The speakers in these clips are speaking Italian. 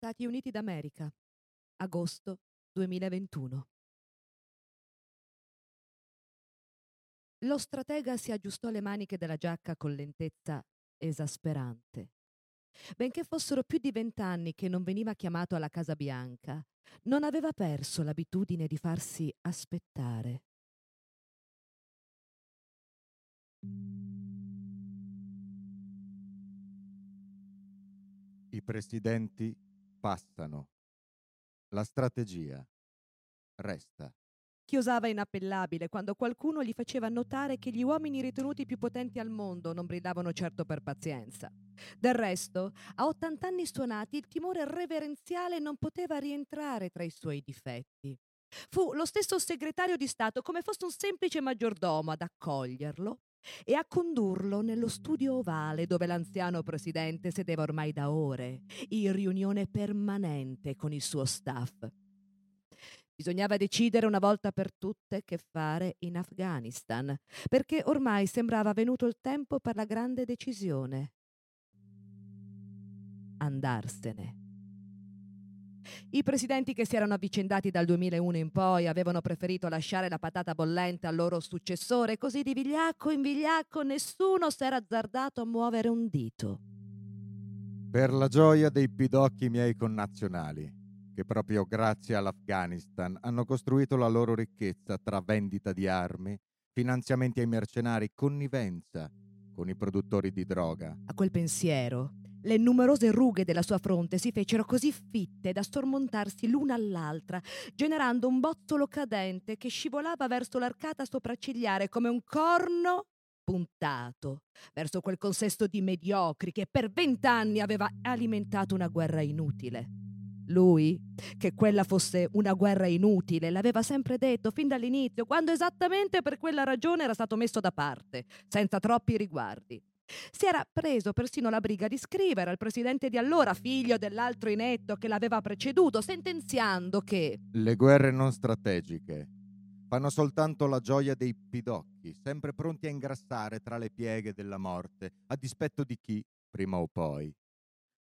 Stati Uniti d'America, agosto 2021. Lo stratega si aggiustò le maniche della giacca con lentezza esasperante. Benché fossero più di vent'anni che non veniva chiamato alla Casa Bianca, non aveva perso l'abitudine di farsi aspettare. I presidenti passano. La strategia resta. Chiosava inappellabile quando qualcuno gli faceva notare che gli uomini ritenuti più potenti al mondo non brillavano certo per pazienza. Del resto, a 80 anni suonati, il timore reverenziale non poteva rientrare tra i suoi difetti. Fu lo stesso segretario di Stato, come fosse un semplice maggiordomo, ad accoglierlo e a condurlo nello studio ovale dove l'anziano presidente sedeva ormai da ore, in riunione permanente con il suo staff. Bisognava decidere una volta per tutte che fare in Afghanistan, perché ormai sembrava venuto il tempo per la grande decisione. Andarsene. I presidenti che si erano avvicendati dal 2001 in poi avevano preferito lasciare la patata bollente al loro successore, così di vigliacco in vigliacco nessuno s'era azzardato a muovere un dito. Per la gioia dei pidocchi miei connazionali, che proprio grazie all'Afghanistan hanno costruito la loro ricchezza tra vendita di armi, finanziamenti ai mercenari, connivenza con i produttori di droga. A quel pensiero le numerose rughe della sua fronte si fecero così fitte da sormontarsi l'una all'altra, generando un bozzolo cadente che scivolava verso l'arcata sopraccigliare come un corno puntato verso quel consesto di mediocri che per vent'anni aveva alimentato una guerra inutile. Lui, che quella fosse una guerra inutile, l'aveva sempre detto fin dall'inizio, quando esattamente per quella ragione era stato messo da parte, senza troppi riguardi. Si era preso persino la briga di scrivere al presidente di allora, figlio dell'altro inetto che l'aveva preceduto, sentenziando che Le guerre non strategiche fanno soltanto la gioia dei pidocchi, sempre pronti a ingrassare tra le pieghe della morte, a dispetto di chi, prima o poi,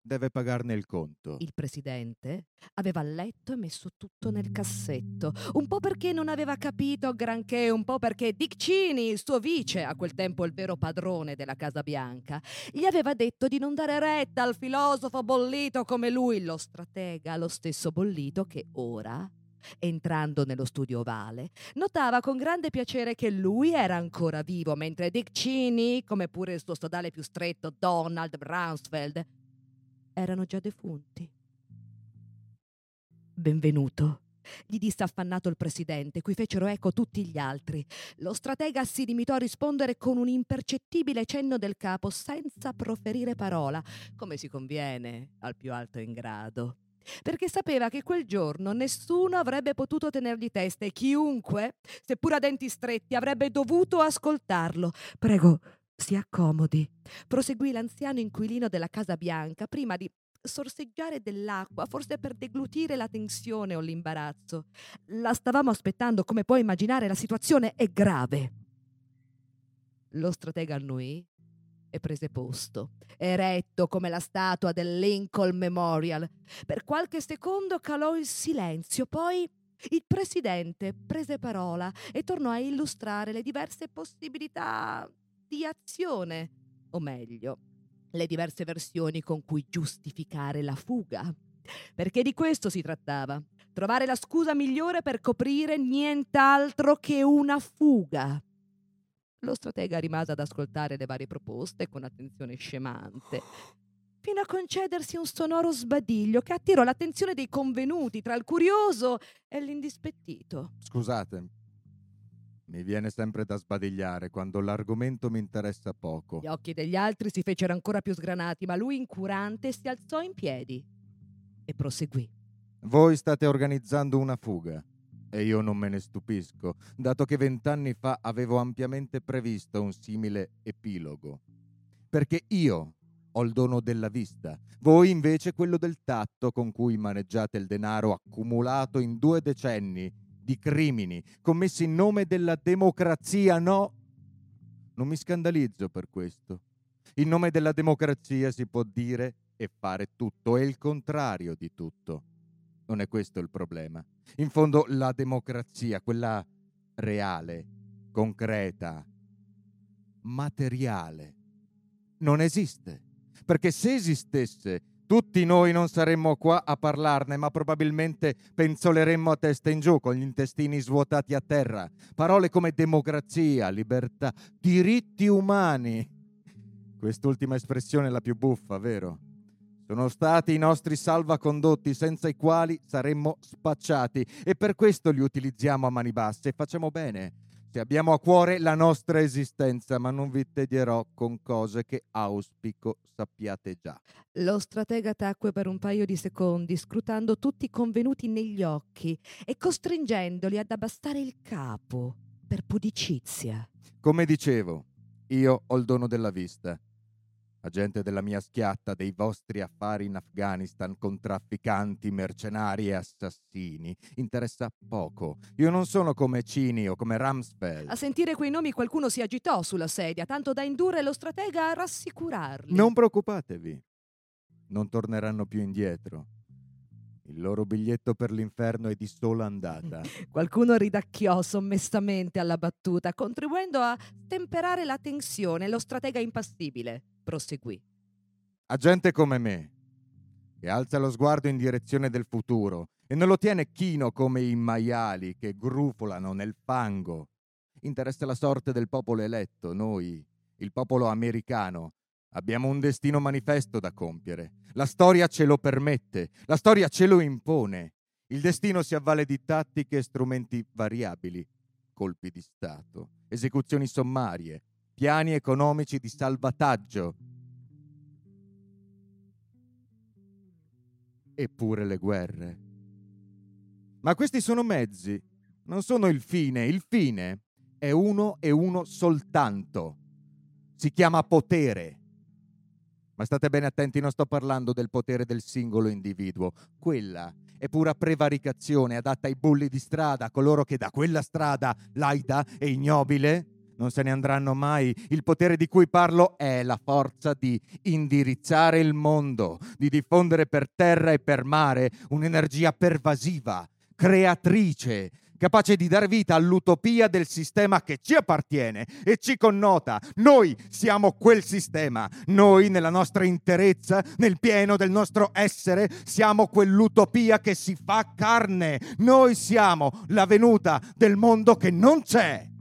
deve pagarne il conto. Il presidente aveva letto e messo tutto nel cassetto, un po' perché non aveva capito granché, un po' perché Dick Cheney, il suo vice, a quel tempo il vero padrone della Casa Bianca, gli aveva detto di non dare retta al filosofo bollito come lui, lo stratega, lo stesso bollito che ora entrando nello studio ovale, notava con grande piacere che lui era ancora vivo, mentre Dick Cheney, come pure il suo sodale più stretto, Donald Rumsfeld, erano già defunti. Benvenuto, gli disse affannato il presidente, cui fecero eco tutti gli altri. Lo stratega si limitò a rispondere con un impercettibile cenno del capo, senza proferire parola, come si conviene al più alto in grado. Perché sapeva che quel giorno nessuno avrebbe potuto tenergli testa e chiunque, seppur a denti stretti, avrebbe dovuto ascoltarlo. Prego, si accomodi, proseguì l'anziano inquilino della Casa Bianca prima di sorseggiare dell'acqua, forse per deglutire la tensione o l'imbarazzo. La stavamo aspettando, come puoi immaginare, la situazione è grave. Lo stratega annui e prese posto, eretto come la statua del Lincoln Memorial. Per qualche secondo calò il silenzio, poi il presidente prese parola e tornò a illustrare le diverse possibilità di azione, o meglio, le diverse versioni con cui giustificare la fuga. Perché di questo si trattava, trovare la scusa migliore per coprire nient'altro che una fuga. Lo stratega rimase ad ascoltare le varie proposte con attenzione scemante, fino a concedersi un sonoro sbadiglio che attirò l'attenzione dei convenuti tra il curioso e l'indispettito. Scusate, mi viene sempre da sbadigliare quando l'argomento mi interessa poco. Gli occhi degli altri si fecero ancora più sgranati, ma lui, incurante, si alzò in piedi e proseguì. Voi state organizzando una fuga e io non me ne stupisco, dato che vent'anni fa avevo ampiamente previsto un simile epilogo. Perché io ho il dono della vista, voi invece quello del tatto con cui maneggiate il denaro accumulato in due decenni di crimini commessi in nome della democrazia, no? Non mi scandalizzo per questo. In nome della democrazia si può dire e fare tutto, è il contrario di tutto. Non è questo il problema. In fondo la democrazia, quella reale, concreta, materiale, non esiste. Perché se esistesse, tutti noi non saremmo qua a parlarne, ma probabilmente penzoleremmo a testa in giù, con gli intestini svuotati a terra. Parole come democrazia, libertà, diritti umani. Quest'ultima espressione è la più buffa, vero? Sono stati i nostri salvacondotti senza i quali saremmo spacciati e per questo li utilizziamo a mani basse e facciamo bene se abbiamo a cuore la nostra esistenza, ma non vi tedierò con cose che auspico sappiate già. Lo stratega tacque per un paio di secondi, scrutando tutti i convenuti negli occhi e costringendoli ad abbassare il capo per pudicizia. Come dicevo, io ho il dono della vista gente della mia schiatta, dei vostri affari in Afghanistan con trafficanti, mercenari e assassini, interessa poco. Io non sono come Cini o come Ramsfeld. A sentire quei nomi qualcuno si agitò sulla sedia, tanto da indurre lo stratega a rassicurarli. Non preoccupatevi, non torneranno più indietro. Il loro biglietto per l'inferno è di sola andata. Qualcuno ridacchiò sommessamente alla battuta, contribuendo a temperare la tensione. Lo stratega impassibile proseguì. A gente come me, che alza lo sguardo in direzione del futuro e non lo tiene chino come i maiali che grufolano nel fango, interessa la sorte del popolo eletto, noi, il popolo americano, Abbiamo un destino manifesto da compiere. La storia ce lo permette, la storia ce lo impone. Il destino si avvale di tattiche e strumenti variabili, colpi di Stato, esecuzioni sommarie, piani economici di salvataggio. Eppure le guerre. Ma questi sono mezzi, non sono il fine. Il fine è uno e uno soltanto. Si chiama potere. Ma state bene attenti, non sto parlando del potere del singolo individuo. Quella è pura prevaricazione adatta ai bulli di strada, a coloro che da quella strada laida e ignobile non se ne andranno mai. Il potere di cui parlo è la forza di indirizzare il mondo, di diffondere per terra e per mare un'energia pervasiva, creatrice, capace di dar vita all'utopia del sistema che ci appartiene e ci connota. Noi siamo quel sistema. Noi, nella nostra interezza, nel pieno del nostro essere, siamo quell'utopia che si fa carne. Noi siamo la venuta del mondo che non c'è.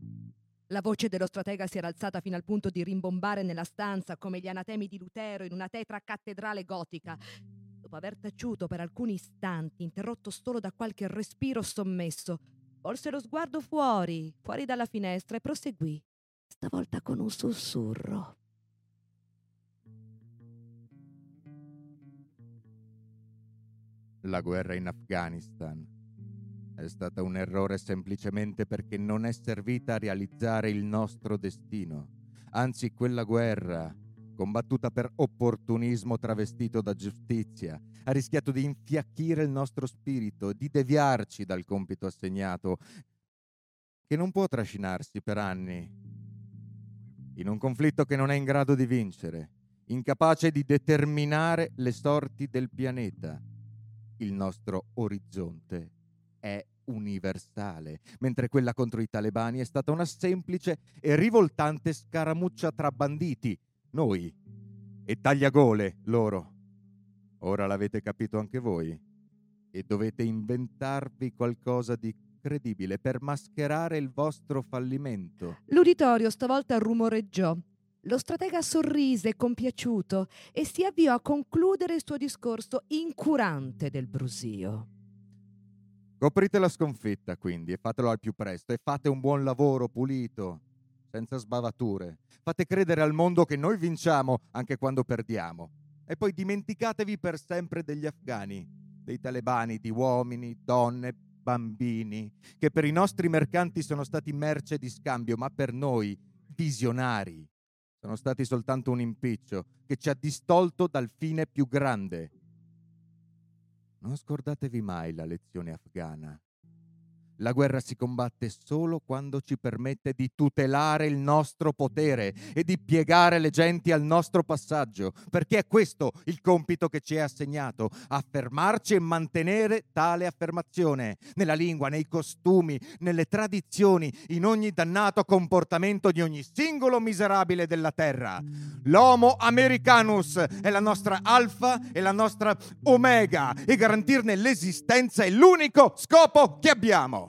La voce dello stratega si era alzata fino al punto di rimbombare nella stanza come gli anatemi di Lutero in una tetra cattedrale gotica. Dopo aver taciuto per alcuni istanti, interrotto solo da qualche respiro sommesso, volse lo sguardo fuori, fuori dalla finestra e proseguì, stavolta con un sussurro. La guerra in Afghanistan è stata un errore semplicemente perché non è servita a realizzare il nostro destino. Anzi, quella guerra, combattuta per opportunismo travestito da giustizia, ha rischiato di infiacchire il nostro spirito, di deviarci dal compito assegnato, che non può trascinarsi per anni, in un conflitto che non è in grado di vincere, incapace di determinare le sorti del pianeta. Il nostro orizzonte è universale, mentre quella contro i talebani è stata una semplice e rivoltante scaramuccia tra banditi, noi, e tagliagole, loro. Ora l'avete capito anche voi e dovete inventarvi qualcosa di credibile per mascherare il vostro fallimento. L'uditorio stavolta rumoreggiò. Lo stratega sorrise compiaciuto e si avviò a concludere il suo discorso incurante del brusio. Coprite la sconfitta, quindi, e fatelo al più presto, e fate un buon lavoro pulito, senza sbavature. Fate credere al mondo che noi vinciamo anche quando perdiamo. E poi dimenticatevi per sempre degli afghani, dei talebani, di uomini, donne, bambini, che per i nostri mercanti sono stati merce di scambio, ma per noi, visionari, sono stati soltanto un impiccio che ci ha distolto dal fine più grande, non scordatevi mai la lezione afghana. La guerra si combatte solo quando ci permette di tutelare il nostro potere e di piegare le genti al nostro passaggio, perché è questo il compito che ci è assegnato, affermarci e mantenere tale affermazione, nella lingua, nei costumi, nelle tradizioni, in ogni dannato comportamento di ogni singolo miserabile della terra. L'Homo Americanus è la nostra alfa e la nostra omega e garantirne l'esistenza è l'unico scopo che abbiamo.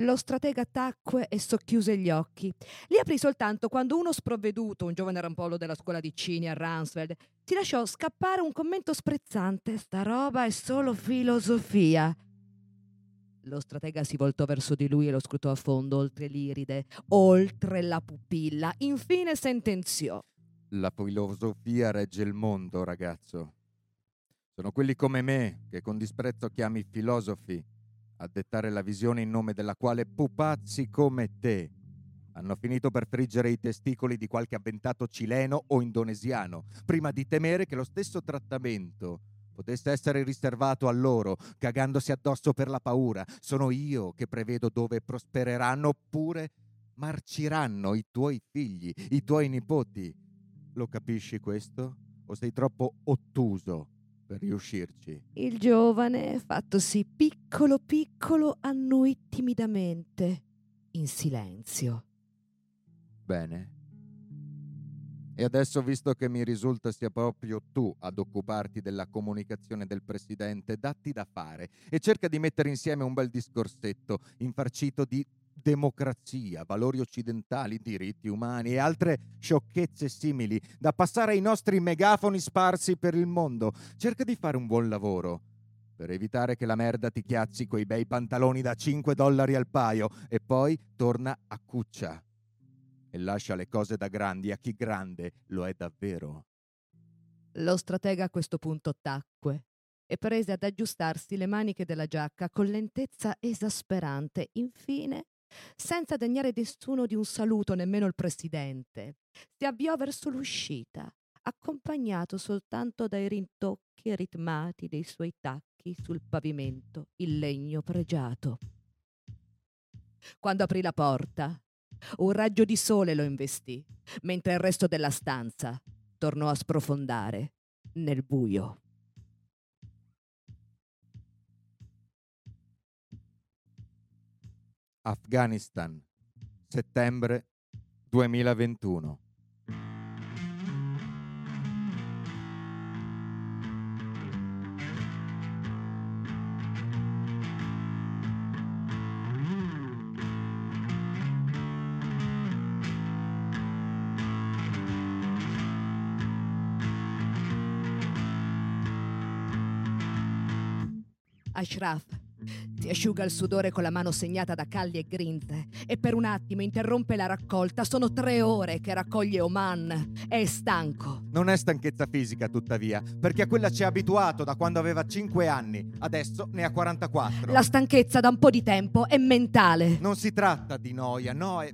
Lo stratega tacque e socchiuse gli occhi. Li aprì soltanto quando uno sprovveduto, un giovane rampollo della scuola di Cini a Ransfeld, ti lasciò scappare un commento sprezzante. Sta roba è solo filosofia. Lo stratega si voltò verso di lui e lo scrutò a fondo, oltre l'iride, oltre la pupilla. Infine sentenziò. La filosofia regge il mondo, ragazzo. Sono quelli come me che con disprezzo chiami filosofi a dettare la visione in nome della quale pupazzi come te hanno finito per friggere i testicoli di qualche avventato cileno o indonesiano, prima di temere che lo stesso trattamento potesse essere riservato a loro, cagandosi addosso per la paura. Sono io che prevedo dove prospereranno oppure marciranno i tuoi figli, i tuoi nipoti. Lo capisci questo? O sei troppo ottuso per riuscirci. Il giovane, fattosi piccolo piccolo, annui timidamente, in silenzio. Bene. E adesso, visto che mi risulta sia proprio tu ad occuparti della comunicazione del Presidente, datti da fare e cerca di mettere insieme un bel discorsetto infarcito di democrazia, valori occidentali, diritti umani e altre sciocchezze simili da passare ai nostri megafoni sparsi per il mondo. Cerca di fare un buon lavoro per evitare che la merda ti chiazzi quei bei pantaloni da 5 dollari al paio e poi torna a cuccia e lascia le cose da grandi a chi grande lo è davvero. Lo stratega a questo punto tacque e prese ad aggiustarsi le maniche della giacca con lentezza esasperante. Infine senza degnare nessuno di un saluto, nemmeno il presidente. Si avviò verso l'uscita, accompagnato soltanto dai rintocchi ritmati dei suoi tacchi sul pavimento in legno pregiato. Quando aprì la porta, un raggio di sole lo investì, mentre il resto della stanza tornò a sprofondare nel buio. Afghanistan, settembre 2021. Ashraf asciuga il sudore con la mano segnata da calli e grinze e per un attimo interrompe la raccolta. Sono tre ore che raccoglie Oman. È stanco. Non è stanchezza fisica, tuttavia, perché a quella ci ha abituato da quando aveva 5 anni. Adesso ne ha 44. La stanchezza da un po' di tempo è mentale. Non si tratta di noia, no, è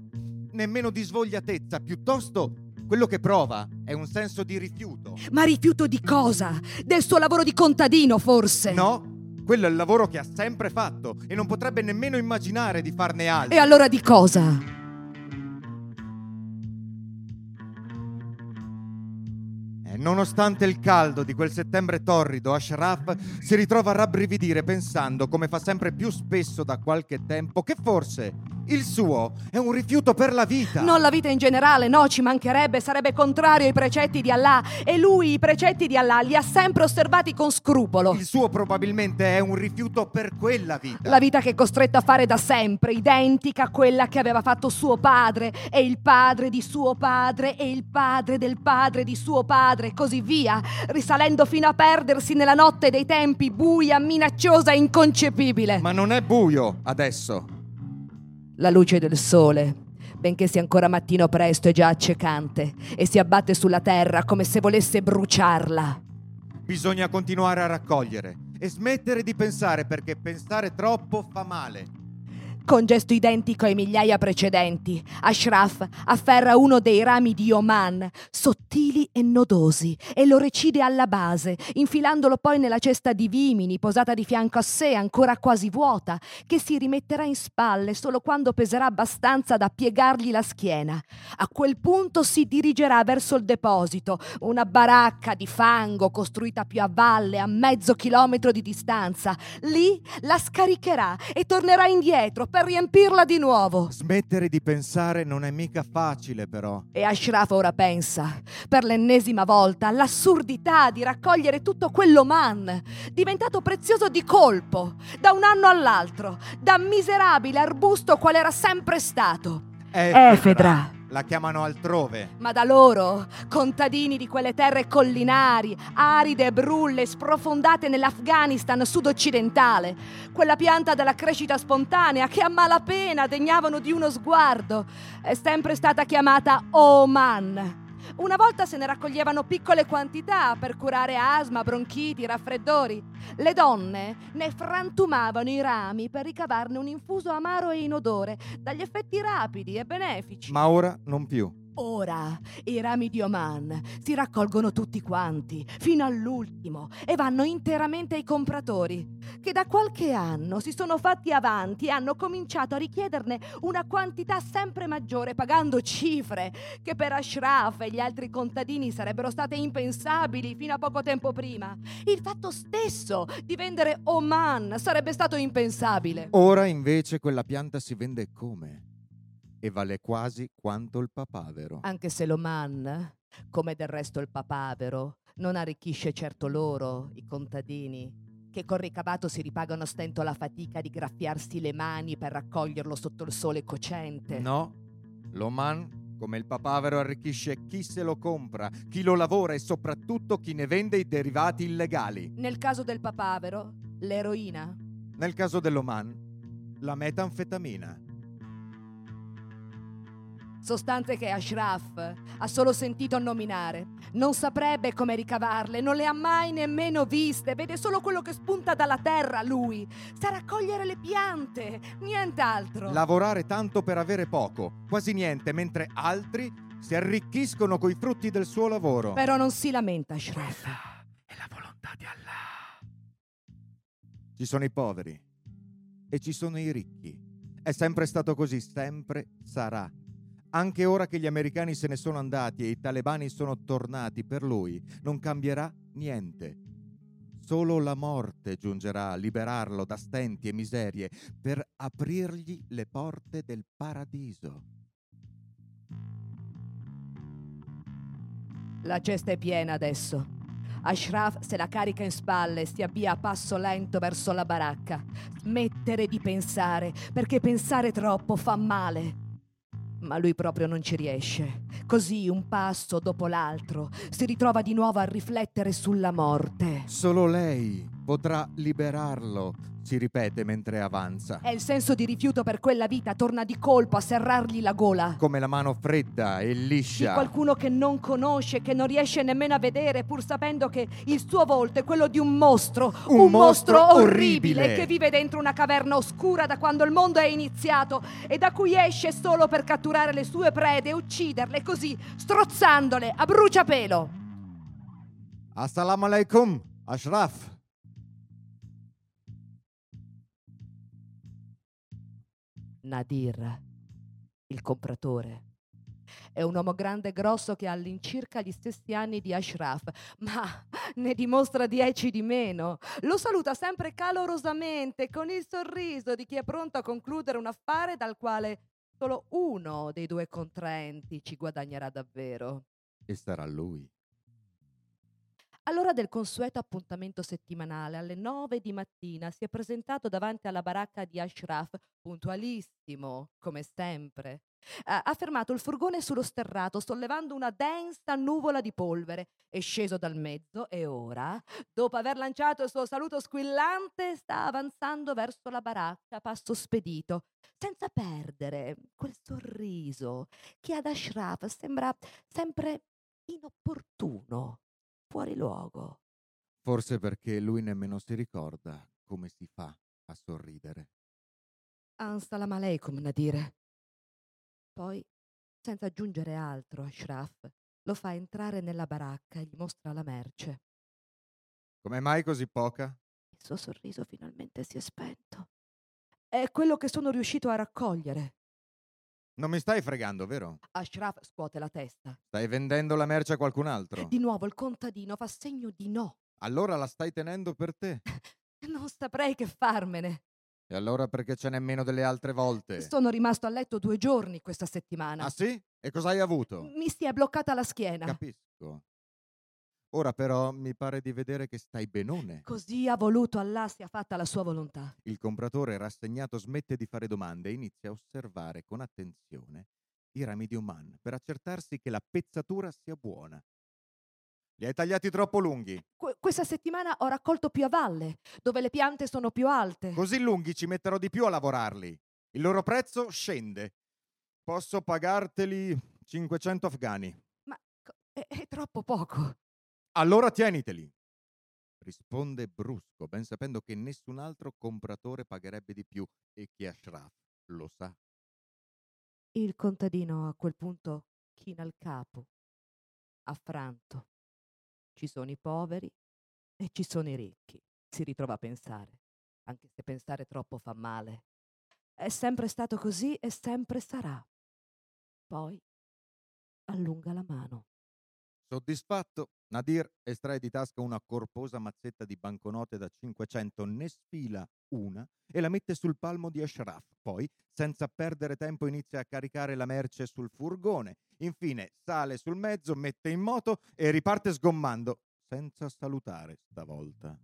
nemmeno di svogliatezza, piuttosto quello che prova è un senso di rifiuto. Ma rifiuto di cosa? Del suo lavoro di contadino, forse? No, quello è il lavoro che ha sempre fatto e non potrebbe nemmeno immaginare di farne altro. E allora di cosa? Nonostante il caldo di quel settembre torrido, Ashraf si ritrova a rabbrividire pensando, come fa sempre più spesso da qualche tempo, che forse il suo è un rifiuto per la vita. Non la vita in generale, no, ci mancherebbe, sarebbe contrario ai precetti di Allah e lui i precetti di Allah li ha sempre osservati con scrupolo. Il suo probabilmente è un rifiuto per quella vita. La vita che è costretto a fare da sempre, identica a quella che aveva fatto suo padre e il padre di suo padre e il padre del padre di suo padre, così via, risalendo fino a perdersi nella notte dei tempi buia, minacciosa e inconcepibile. Ma non è buio adesso. La luce del sole, benché sia ancora mattino presto, è già accecante e si abbatte sulla terra come se volesse bruciarla. Bisogna continuare a raccogliere e smettere di pensare perché pensare troppo fa male. Con gesto identico ai migliaia precedenti, Ashraf afferra uno dei rami di Oman, sottili e nodosi, e lo recide alla base, infilandolo poi nella cesta di vimini posata di fianco a sé, ancora quasi vuota, che si rimetterà in spalle solo quando peserà abbastanza da piegargli la schiena. A quel punto si dirigerà verso il deposito, una baracca di fango costruita più a valle, a mezzo chilometro di distanza. Lì la scaricherà e tornerà indietro per riempirla di nuovo. Smettere di pensare non è mica facile, però. E Ashraf ora pensa, per l'ennesima volta, all'assurdità di raccogliere tutto quell'Oman, diventato prezioso di colpo, da un anno all'altro, da miserabile arbusto qual era sempre stato. Efedra. Efedra. La chiamano altrove. Ma da loro, contadini di quelle terre collinari, aride e brulle, sprofondate nell'Afghanistan sud-occidentale, quella pianta della crescita spontanea che a malapena degnavano di uno sguardo, è sempre stata chiamata Oman. Una volta se ne raccoglievano piccole quantità per curare asma, bronchiti, raffreddori. Le donne ne frantumavano i rami per ricavarne un infuso amaro e inodore, dagli effetti rapidi e benefici. Ma ora non più. Ora i rami di Oman si raccolgono tutti quanti, fino all'ultimo, e vanno interamente ai compratori, che da qualche anno si sono fatti avanti e hanno cominciato a richiederne una quantità sempre maggiore, pagando cifre che per Ashraf e gli altri contadini sarebbero state impensabili fino a poco tempo prima. Il fatto stesso di vendere Oman sarebbe stato impensabile. Ora invece quella pianta si vende come? E vale quasi quanto il papavero. Anche se l'Oman, come del resto il papavero, non arricchisce certo loro, i contadini, che col ricavato si ripagano a stento la fatica di graffiarsi le mani per raccoglierlo sotto il sole cocente. No, l'Oman, come il papavero, arricchisce chi se lo compra, chi lo lavora e soprattutto chi ne vende i derivati illegali. Nel caso del papavero, l'eroina. Nel caso dell'Oman, la metanfetamina sostanze che Ashraf ha solo sentito nominare. Non saprebbe come ricavarle, non le ha mai nemmeno viste, vede solo quello che spunta dalla terra lui. Sa raccogliere le piante, nient'altro. Lavorare tanto per avere poco, quasi niente, mentre altri si arricchiscono coi frutti del suo lavoro. Però non si lamenta Ashraf. È la volontà di Allah. Ci sono i poveri e ci sono i ricchi. È sempre stato così, sempre sarà. Anche ora che gli americani se ne sono andati e i talebani sono tornati per lui, non cambierà niente. Solo la morte giungerà a liberarlo da stenti e miserie per aprirgli le porte del paradiso. La cesta è piena adesso. Ashraf se la carica in spalle e si avvia a passo lento verso la baracca. Smettere di pensare, perché pensare troppo fa male ma lui proprio non ci riesce. Così, un passo dopo l'altro, si ritrova di nuovo a riflettere sulla morte. Solo lei potrà liberarlo, si ripete mentre avanza. E il senso di rifiuto per quella vita torna di colpo a serrargli la gola. Come la mano fredda e liscia. Di qualcuno che non conosce, che non riesce nemmeno a vedere, pur sapendo che il suo volto è quello di un mostro. Un, un mostro, mostro orribile, orribile che vive dentro una caverna oscura da quando il mondo è iniziato e da cui esce solo per catturare le sue prede e ucciderle così, strozzandole a bruciapelo. Assalamu alaikum, Ashraf. Nadir, il compratore. È un uomo grande e grosso che ha all'incirca gli stessi anni di Ashraf, ma ne dimostra dieci di meno. Lo saluta sempre calorosamente, con il sorriso di chi è pronto a concludere un affare dal quale solo uno dei due contraenti ci guadagnerà davvero. E sarà lui. All'ora del consueto appuntamento settimanale, alle nove di mattina, si è presentato davanti alla baracca di Ashraf, puntualissimo, come sempre. ha fermato il furgone sullo sterrato, sollevando una densa nuvola di polvere. È sceso dal mezzo e ora, dopo aver lanciato il suo saluto squillante, sta avanzando verso la baracca, passo spedito, senza perdere quel sorriso che ad Ashraf sembra sempre inopportuno fuori luogo. Forse perché lui nemmeno si ricorda come si fa a sorridere. Ansala aleikum, Nadir. Poi, senza aggiungere altro, Ashraf lo fa entrare nella baracca e gli mostra la merce. Come mai così poca? Il suo sorriso finalmente si è spento. È quello che sono riuscito a raccogliere. Non mi stai fregando, vero? Ashraf scuote la testa. Stai vendendo la merce a qualcun altro? Di nuovo il contadino fa segno di no. Allora la stai tenendo per te? Non saprei che farmene. E allora perché ce n'è meno delle altre volte? Sono rimasto a letto due giorni questa settimana. Ah sì? E cosa hai avuto? Mi si è bloccata la schiena. Capisco. Ora però mi pare di vedere che stai benone. Così ha voluto Allah sia fatta la sua volontà. Il compratore rassegnato smette di fare domande e inizia a osservare con attenzione i rami di Oman per accertarsi che la pezzatura sia buona. Li hai tagliati troppo lunghi. Que- questa settimana ho raccolto più a valle, dove le piante sono più alte. Così lunghi ci metterò di più a lavorarli. Il loro prezzo scende. Posso pagarteli 500 afghani. Ma è, è troppo poco. Allora tieniteli. Risponde brusco, ben sapendo che nessun altro compratore pagherebbe di più e che Ashraf lo sa. Il contadino a quel punto china il capo, affranto. Ci sono i poveri e ci sono i ricchi, si ritrova a pensare, anche se pensare troppo fa male. È sempre stato così e sempre sarà. Poi allunga la mano. Soddisfatto, Nadir estrae di tasca una corposa mazzetta di banconote da 500, ne sfila una e la mette sul palmo di Ashraf. Poi, senza perdere tempo, inizia a caricare la merce sul furgone. Infine, sale sul mezzo, mette in moto e riparte sgommando, senza salutare stavolta.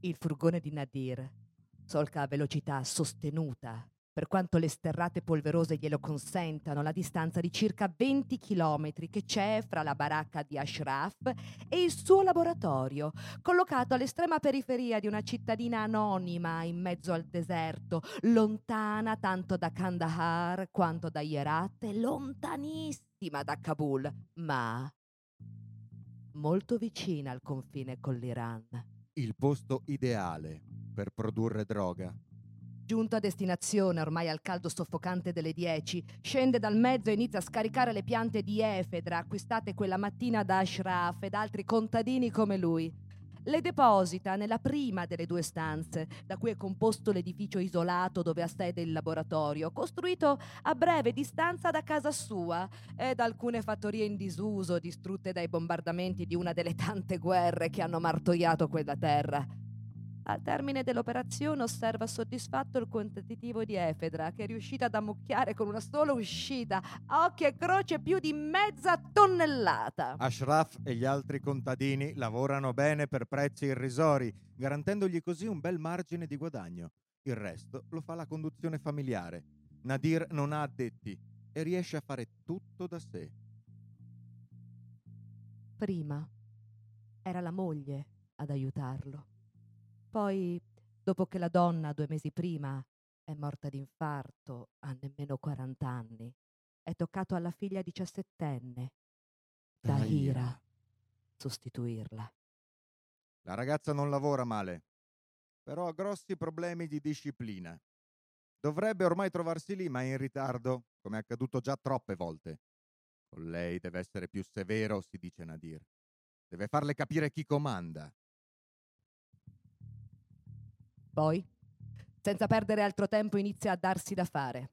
Il furgone di Nadir solca a velocità sostenuta per quanto le sterrate polverose glielo consentano, la distanza di circa 20 chilometri che c'è fra la baracca di Ashraf e il suo laboratorio, collocato all'estrema periferia di una cittadina anonima in mezzo al deserto, lontana tanto da Kandahar quanto da Herat lontanissima da Kabul, ma molto vicina al confine con l'Iran. Il posto ideale per produrre droga. Giunto a destinazione, ormai al caldo soffocante delle 10, scende dal mezzo e inizia a scaricare le piante di efedra acquistate quella mattina da Ashraf ed altri contadini come lui. Le deposita nella prima delle due stanze, da cui è composto l'edificio isolato dove ha sede il laboratorio, costruito a breve distanza da casa sua e da alcune fattorie in disuso distrutte dai bombardamenti di una delle tante guerre che hanno martoriato quella terra. Al termine dell'operazione osserva soddisfatto il quantitativo di efedra che è riuscita ad ammucchiare con una sola uscita, a occhio e croce più di mezza tonnellata. Ashraf e gli altri contadini lavorano bene per prezzi irrisori, garantendogli così un bel margine di guadagno. Il resto lo fa la conduzione familiare. Nadir non ha addetti e riesce a fare tutto da sé. Prima era la moglie ad aiutarlo. Poi, dopo che la donna due mesi prima è morta d'infarto a nemmeno 40 anni, è toccato alla figlia diciassettenne, Tahira, sostituirla. La ragazza non lavora male, però ha grossi problemi di disciplina. Dovrebbe ormai trovarsi lì, ma è in ritardo, come è accaduto già troppe volte. Con lei deve essere più severo, si dice Nadir. Deve farle capire chi comanda. Poi, senza perdere altro tempo, inizia a darsi da fare.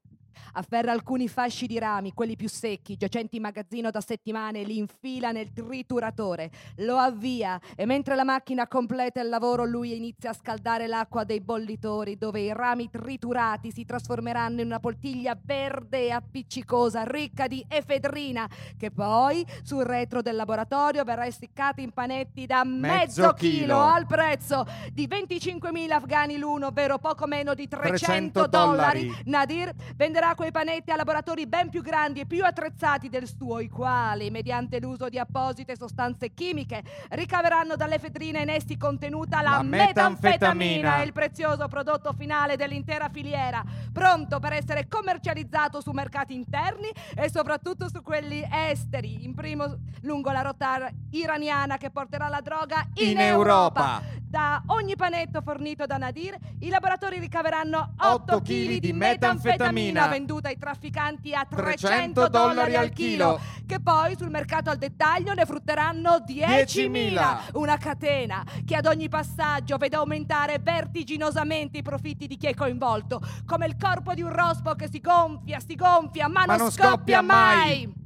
Afferra alcuni fasci di rami, quelli più secchi, giacenti in magazzino da settimane, li infila nel trituratore, lo avvia e mentre la macchina completa il lavoro lui inizia a scaldare l'acqua dei bollitori dove i rami triturati si trasformeranno in una poltiglia verde e appiccicosa, ricca di efedrina, che poi sul retro del laboratorio verrà essiccata in panetti da mezzo, Mezzo chilo. chilo. al prezzo di 25.000 afghani l'uno, ovvero poco meno di 300, 300 dollari. dollari. Nadir venderà quei panetti a laboratori ben più grandi e più attrezzati del suo, i quali, mediante l'uso di apposite sostanze chimiche, ricaveranno dall'efedrina in essi contenuta la, La metanfetamina. il prezioso prodotto finale dell'intera filiera, pronto per essere commercializzato su mercati interni e soprattutto su quelli esteri, in primo lungo la rotta iraniana che porterà la droga in, In Europa. Da ogni panetto fornito da Nadir, i laboratori ricaveranno 8 Otto kg di metanfetamina venduta ai trafficanti a 300 300 dollari al chilo, che poi sul mercato al dettaglio ne frutteranno 10.000. 10.000. Una catena che ad ogni passaggio vede aumentare vertiginosamente i profitti di chi è coinvolto, come il corpo di un rospo che si gonfia, si gonfia, ma, Ma non non scoppia scoppia mai. mai.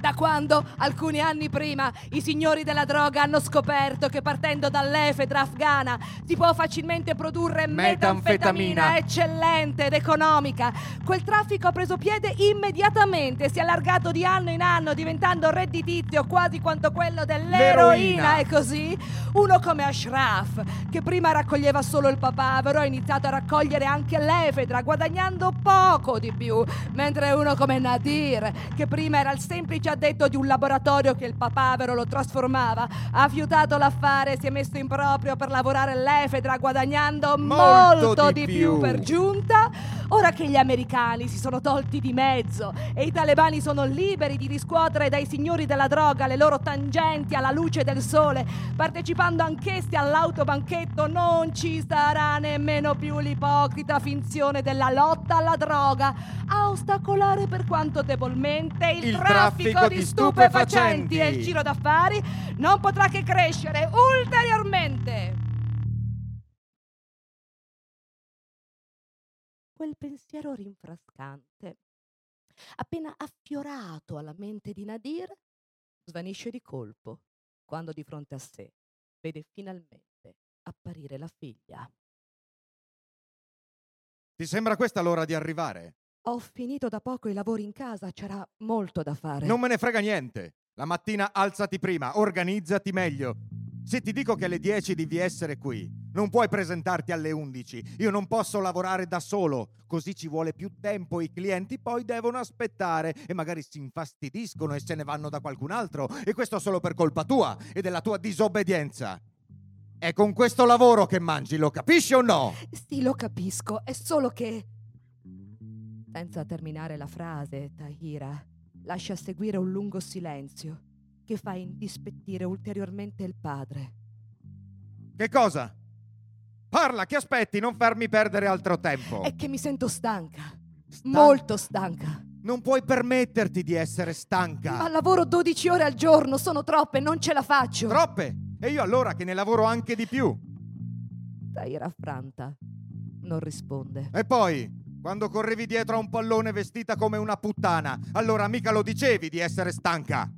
Da quando, alcuni anni prima, i signori della droga hanno scoperto che partendo dall'efedra afghana si può facilmente produrre metanfetamina Metanfetamina. eccellente ed economica, quel traffico ha preso piede immediatamente, si è allargato di anno in anno, diventando redditizio quasi quanto quello dell'eroina. L'eroina. E così uno come Ashraf, che prima raccoglieva solo il papavero, ha iniziato a raccogliere anche l'efedra, guadagnando poco di più, mentre uno come Nadir, che prima era il semplice addetto di un laboratorio che il papavero lo trasformava, ha fiutato l'affare si è messo in proprio per lavorare l'efedra, guadagnando molto, Molto di di più più. per giunta. Ora che gli americani si sono tolti di mezzo e i talebani sono liberi di riscuotere dai signori della droga le loro tangenti alla luce del sole, partecipando anch'essi all'autobanchetto, non ci sarà nemmeno più l'ipocrita finzione della lotta alla droga a ostacolare per quanto debolmente il, Il traffico, traffico di stupefacenti stupefacenti. e il giro d'affari non potrà che crescere ulteriormente. Quel pensiero rinfrescante, appena affiorato alla mente di Nadir, svanisce di colpo quando di fronte a sé vede finalmente apparire la figlia. Ti sembra questa l'ora di arrivare? Ho finito da poco i lavori in casa, c'era molto da fare. Non me ne frega niente. La mattina alzati prima, organizzati meglio. Se ti dico che alle 10 devi essere qui, non puoi presentarti alle 11. Io non posso lavorare da solo, così ci vuole più tempo. I clienti poi devono aspettare e magari si infastidiscono e se ne vanno da qualcun altro. E questo solo per colpa tua e della tua disobbedienza. È con questo lavoro che mangi, lo capisci o no? Sì, lo capisco, è solo che... Senza terminare la frase, Tahira lascia seguire un lungo silenzio che fa indispettire ulteriormente il padre. Che cosa? Parla, che aspetti? Non farmi perdere altro tempo. È che mi sento stanca, Stanca? molto stanca. Non puoi permetterti di essere stanca. Ma lavoro 12 ore al giorno, sono troppe, non ce la faccio. Troppe! E io allora che ne lavoro anche di più. Tahira affranta, non risponde. E poi, quando correvi dietro a un pallone vestita come una puttana, allora mica lo dicevi di essere stanca.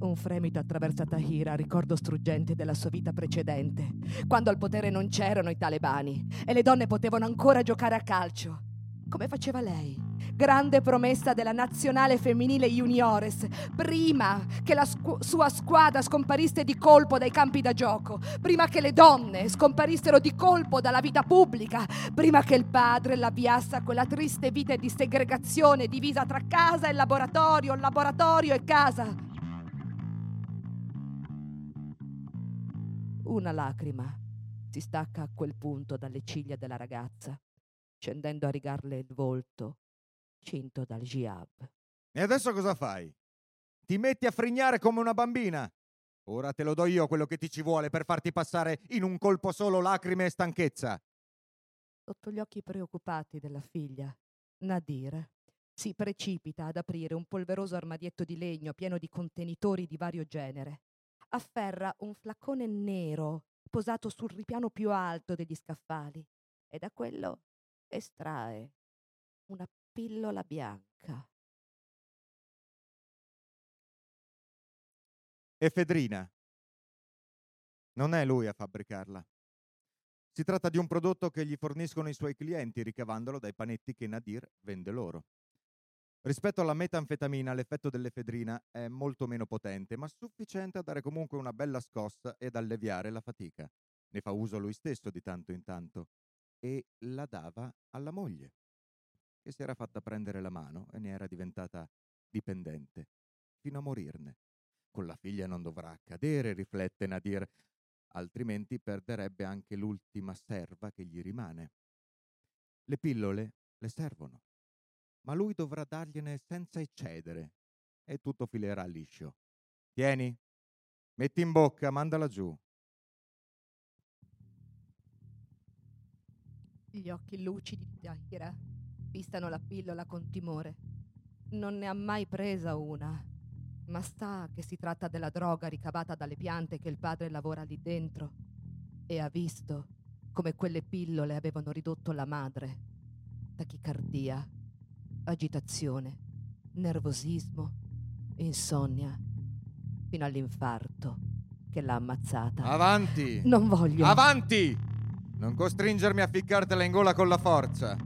Un fremito attraversa Tahira, ricordo struggente della sua vita precedente, quando al potere non c'erano i talebani e le donne potevano ancora giocare a calcio. Come faceva lei? Grande promessa della nazionale femminile juniores, prima che la scu- sua squadra scomparisse di colpo dai campi da gioco, prima che le donne scomparissero di colpo dalla vita pubblica, prima che il padre l'avviasse a quella triste vita di segregazione divisa tra casa e laboratorio, laboratorio e casa. Una lacrima si stacca a quel punto dalle ciglia della ragazza, scendendo a rigarle il volto, cinto dal jihab. E adesso cosa fai? Ti metti a frignare come una bambina. Ora te lo do io quello che ti ci vuole per farti passare in un colpo solo lacrime e stanchezza. Sotto gli occhi preoccupati della figlia, Nadir si precipita ad aprire un polveroso armadietto di legno pieno di contenitori di vario genere. Afferra un flacone nero posato sul ripiano più alto degli scaffali e da quello estrae una pillola bianca. Efedrina. Non è lui a fabbricarla. Si tratta di un prodotto che gli forniscono i suoi clienti ricavandolo dai panetti che Nadir vende loro. Rispetto alla metanfetamina, l'effetto dell'efedrina è molto meno potente, ma sufficiente a dare comunque una bella scossa ed alleviare la fatica. Ne fa uso lui stesso di tanto in tanto e la dava alla moglie, che si era fatta prendere la mano e ne era diventata dipendente, fino a morirne. Con la figlia non dovrà accadere, riflette Nadir, altrimenti perderebbe anche l'ultima serva che gli rimane. Le pillole le servono, ma lui dovrà dargliene senza eccedere e tutto filerà liscio. Tieni, Metti in bocca, mandala giù. Gli occhi lucidi di Tahira fissano la pillola con timore. Non ne ha mai presa una, ma sa che si tratta della droga ricavata dalle piante che il padre lavora lì dentro e ha visto come quelle pillole avevano ridotto la madre. Tachicardia, agitazione, nervosismo, insonnia, fino all'infarto che l'ha ammazzata. Avanti! Non voglio. Avanti! Non costringermi a ficcartela in gola con la forza.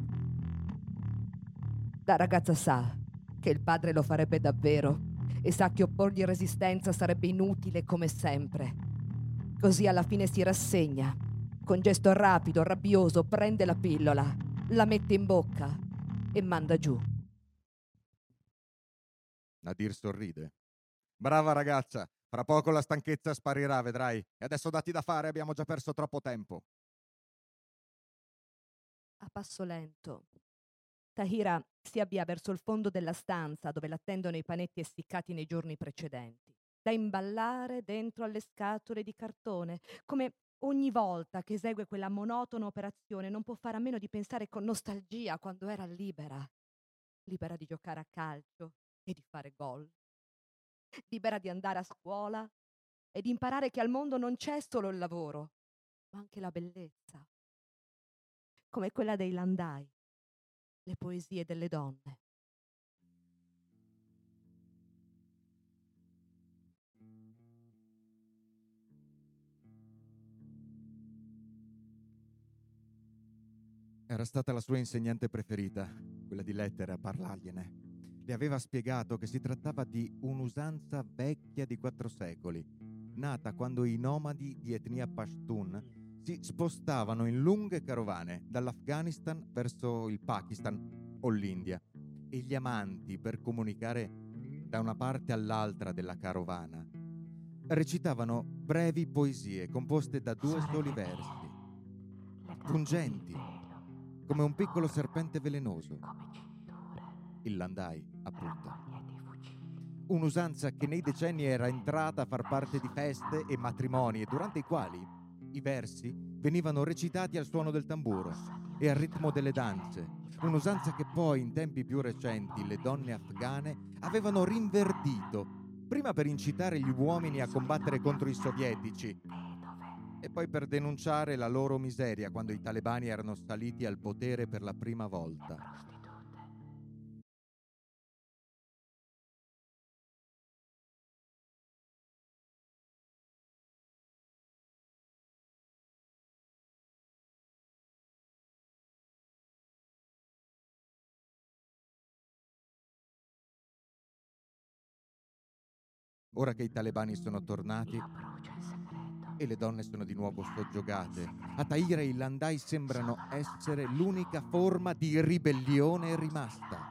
La ragazza sa che il padre lo farebbe davvero e sa che opporgli resistenza sarebbe inutile come sempre. Così alla fine si rassegna. Con gesto rapido, rabbioso, prende la pillola, la mette in bocca e manda giù. Nadir sorride. Brava ragazza, fra poco la stanchezza sparirà, vedrai. E adesso dati da fare, abbiamo già perso troppo tempo. A passo lento, Tahira si avvia verso il fondo della stanza dove l'attendono i panetti essiccati nei giorni precedenti, da imballare dentro alle scatole di cartone, come ogni volta che esegue quella monotona operazione non può fare a meno di pensare con nostalgia quando era libera, libera di giocare a calcio e di fare gol, libera di andare a scuola e di imparare che al mondo non c'è solo il lavoro, ma anche la bellezza, come quella dei landai le poesie delle donne. Era stata la sua insegnante preferita, quella di lettere a parlargliene. Le aveva spiegato che si trattava di un'usanza vecchia di quattro secoli, nata quando i nomadi di etnia Pashtun si spostavano in lunghe carovane dall'Afghanistan verso il Pakistan o l'India e gli amanti per comunicare da una parte all'altra della carovana recitavano brevi poesie composte da due soli versi, pungenti, come un piccolo serpente velenoso. Il landai, appunto. Un'usanza che nei decenni era entrata a far parte di feste e matrimoni durante i quali i versi venivano recitati al suono del tamburo e al ritmo delle danze, un'usanza che poi in tempi più recenti le donne afghane avevano rinverdito, prima per incitare gli uomini a combattere contro i sovietici e poi per denunciare la loro miseria quando i talebani erano saliti al potere per la prima volta. Ora che i talebani sono tornati e le donne sono di nuovo soggiogate, a e i Landai sembrano essere l'unica forma di ribellione rimasta.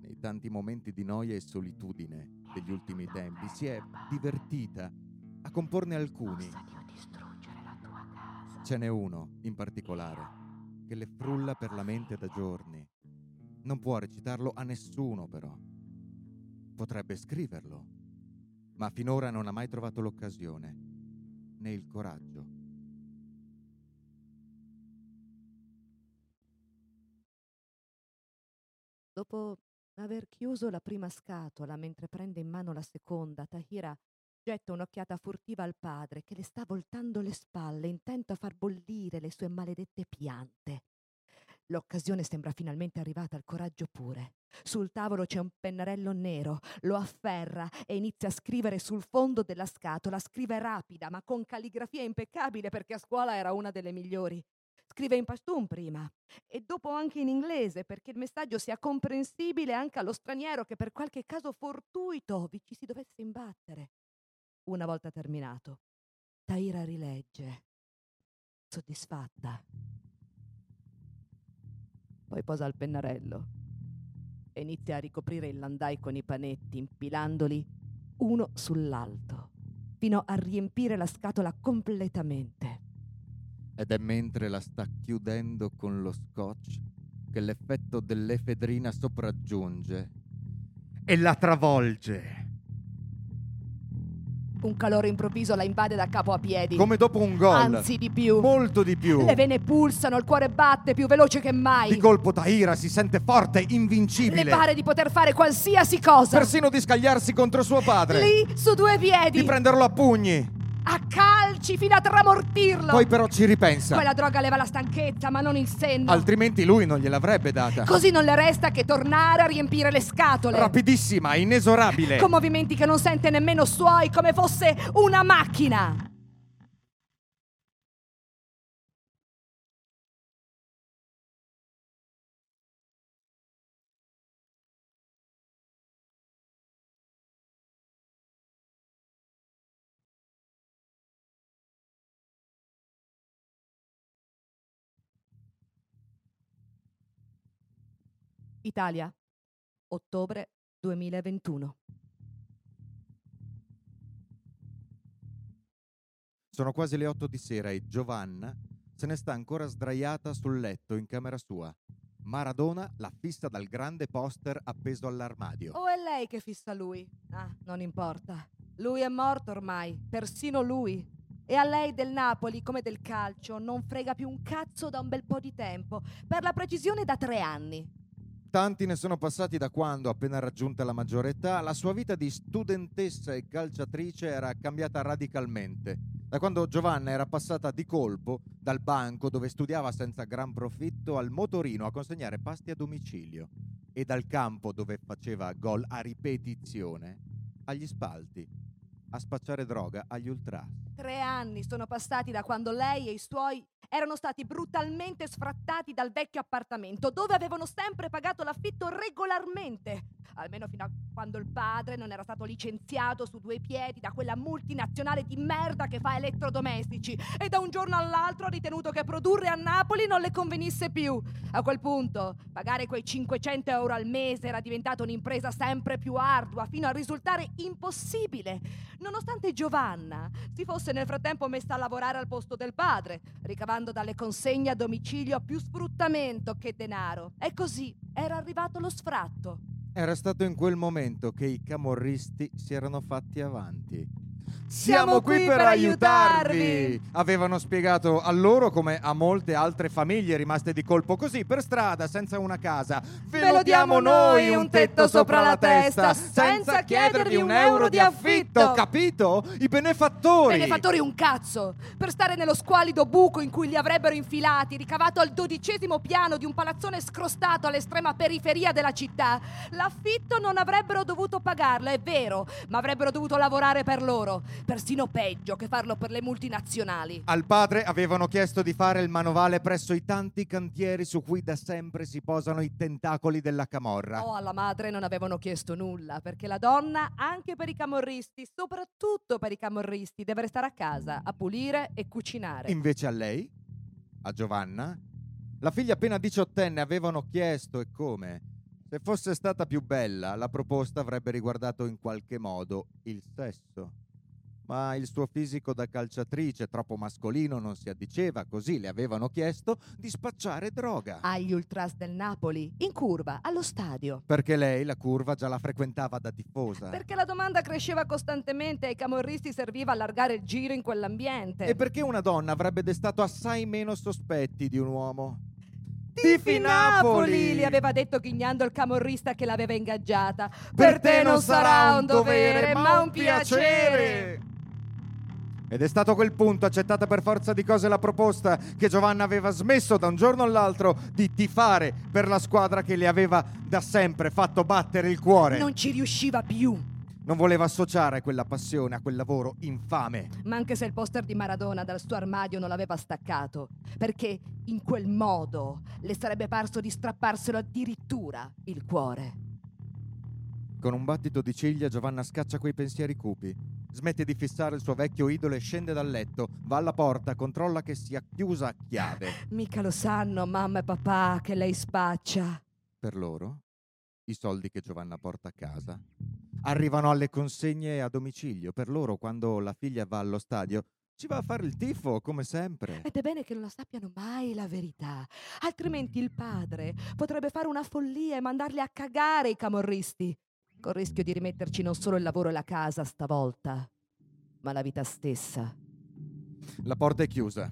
Nei tanti momenti di noia e solitudine degli ultimi tempi si è divertita a comporne alcuni. Ce n'è uno in particolare che le frulla per la mente da giorni. Non può recitarlo a nessuno però potrebbe scriverlo, ma finora non ha mai trovato l'occasione né il coraggio. Dopo aver chiuso la prima scatola mentre prende in mano la seconda, Tahira getta un'occhiata furtiva al padre che le sta voltando le spalle, intento a far bollire le sue maledette piante. L'occasione sembra finalmente arrivata al coraggio pure. Sul tavolo c'è un pennarello nero, lo afferra e inizia a scrivere sul fondo della scatola. Scrive rapida, ma con calligrafia impeccabile perché a scuola era una delle migliori. Scrive in pashtun prima e dopo anche in inglese perché il messaggio sia comprensibile anche allo straniero che per qualche caso fortuito vi ci si dovesse imbattere. Una volta terminato, Taira rilegge, soddisfatta. Poi posa il pennarello e inizia a ricoprire il landai con i panetti, impilandoli uno sull'altro, fino a riempire la scatola completamente. Ed è mentre la sta chiudendo con lo scotch che l'effetto dell'efedrina sopraggiunge e la travolge. Un calore improvviso la invade da capo a piedi. Come dopo un gol. Anzi, di più. Molto di più. Le vene pulsano, il cuore batte più veloce che mai. Di colpo Tahira si sente forte, invincibile. Le pare di poter fare qualsiasi cosa. Persino di scagliarsi contro suo padre. Lì, su due piedi. Di prenderlo a pugni. A calci fino a tramortirlo. Poi però ci ripensa. Quella droga leva la stanchezza, ma non il senno. Altrimenti lui non gliel'avrebbe data. Così non le resta che tornare a riempire le scatole. Rapidissima, inesorabile. Con movimenti che non sente nemmeno suoi, come fosse una macchina. Italia, ottobre 2021. Sono quasi le otto di sera e Giovanna se ne sta ancora sdraiata sul letto in camera sua. Maradona l'ha fissa dal grande poster appeso all'armadio. O è lei che fissa lui? Ah, non importa. Lui è morto ormai, persino lui. E a lei del Napoli, come del calcio, non frega più un cazzo da un bel po' di tempo. Per la precisione da tre anni. Tanti ne sono passati da quando, appena raggiunta la maggiore età, la sua vita di studentessa e calciatrice era cambiata radicalmente. Da quando Giovanna era passata di colpo dal banco dove studiava senza gran profitto al motorino a consegnare pasti a domicilio e dal campo dove faceva gol a ripetizione agli spalti a spacciare droga agli ultras. Tre anni sono passati da quando lei e i suoi erano stati brutalmente sfrattati dal vecchio appartamento, dove avevano sempre pagato l'affitto regolarmente, almeno fino a quando il padre non era stato licenziato su due piedi da quella multinazionale di merda che fa elettrodomestici e da un giorno all'altro ha ritenuto che produrre a Napoli non le convenisse più. A quel punto, pagare quei 500 euro al mese era diventata un'impresa sempre più ardua, fino a risultare impossibile, nonostante Giovanna si fosse nel frattempo messa a lavorare al posto del padre, ricavando dalle consegne a domicilio più sfruttamento che denaro. E così era arrivato lo sfratto. Era stato in quel momento che i camorristi si erano fatti avanti. Siamo qui per aiutarvi! Avevano spiegato a loro come a molte altre famiglie rimaste di colpo così per strada, senza una casa. Ve lo diamo noi un tetto sopra la testa, senza chiedervi un euro di affitto! Capito? I benefattori! Benefattori un cazzo! Per stare nello squalido buco in cui li avrebbero infilati, ricavato al dodicesimo piano di un palazzone scrostato all'estrema periferia della città, l'affitto non avrebbero dovuto pagarlo, è vero, ma avrebbero dovuto lavorare per loro persino peggio che farlo per le multinazionali. Al padre avevano chiesto di fare il manovale presso i tanti cantieri su cui da sempre si posano i tentacoli della camorra. Oh, alla madre non avevano chiesto nulla, perché la donna, anche per i camorristi, soprattutto per i camorristi, deve restare a casa a pulire e cucinare. Invece a lei, a Giovanna, la figlia appena diciottenne avevano chiesto e come. Se fosse stata più bella, la proposta avrebbe riguardato in qualche modo il sesso ma il suo fisico da calciatrice troppo mascolino non si addiceva, così le avevano chiesto di spacciare droga. Agli ultras del Napoli, in curva, allo stadio. Perché lei la curva già la frequentava da tifosa. Perché la domanda cresceva costantemente e ai camorristi serviva allargare il giro in quell'ambiente. E perché una donna avrebbe destato assai meno sospetti di un uomo. Tifi Napoli! Gli aveva detto ghignando il camorrista che l'aveva ingaggiata. Per, per te non sarà un dovere, ma un piacere. Ed è stato quel punto, accettata per forza di cose la proposta, che Giovanna aveva smesso da un giorno all'altro di tifare per la squadra che le aveva da sempre fatto battere il cuore. Non ci riusciva più. Non voleva associare quella passione a quel lavoro infame. Ma anche se il poster di Maradona dal suo armadio non l'aveva staccato, perché in quel modo le sarebbe parso di strapparselo addirittura il cuore. Con un battito di ciglia Giovanna scaccia quei pensieri cupi smette di fissare il suo vecchio idolo e scende dal letto, va alla porta, controlla che sia chiusa a chiave. Mica lo sanno mamma e papà che lei spaccia. Per loro, i soldi che Giovanna porta a casa arrivano alle consegne a domicilio. Per loro, quando la figlia va allo stadio, ci va a fare il tifo, come sempre. Ed è bene che non la sappiano mai la verità. Altrimenti il padre potrebbe fare una follia e mandarli a cagare i camorristi col rischio di rimetterci non solo il lavoro e la casa stavolta, ma la vita stessa. La porta è chiusa.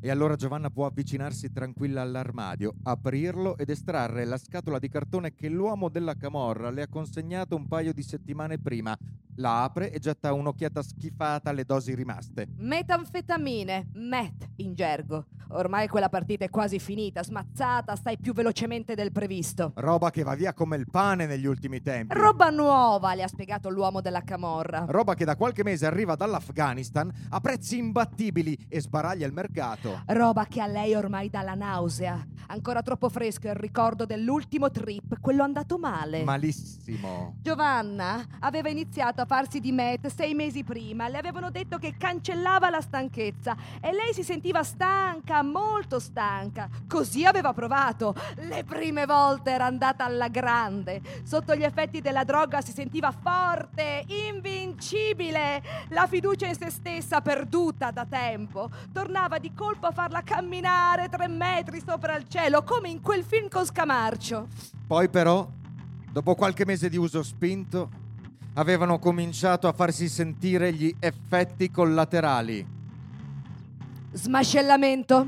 E allora Giovanna può avvicinarsi tranquilla all'armadio, aprirlo ed estrarre la scatola di cartone che l'uomo della camorra le ha consegnato un paio di settimane prima. La apre e getta un'occhiata schifata alle dosi rimaste. Metanfetamine, met in gergo. Ormai quella partita è quasi finita, smazzata, stai più velocemente del previsto. Roba che va via come il pane negli ultimi tempi. Roba nuova, le ha spiegato l'uomo della camorra. Roba che da qualche mese arriva dall'Afghanistan a prezzi imbattibili e sbaraglia il mercato. Roba che a lei ormai dà la nausea. Ancora troppo fresco il ricordo dell'ultimo trip, quello andato male. Malissimo. Giovanna aveva iniziato a farsi di met sei mesi prima. Le avevano detto che cancellava la stanchezza e lei si sentiva stanca, molto stanca. Così aveva provato. Le prime volte era andata alla grande. Sotto gli effetti della droga si sentiva forte, invincibile. La fiducia in se stessa perduta da tempo. Tornava di colpo a farla camminare tre metri sopra il cielo, come in quel film con Scamarcio. Poi però, dopo qualche mese di uso spinto, avevano cominciato a farsi sentire gli effetti collaterali. Smascellamento,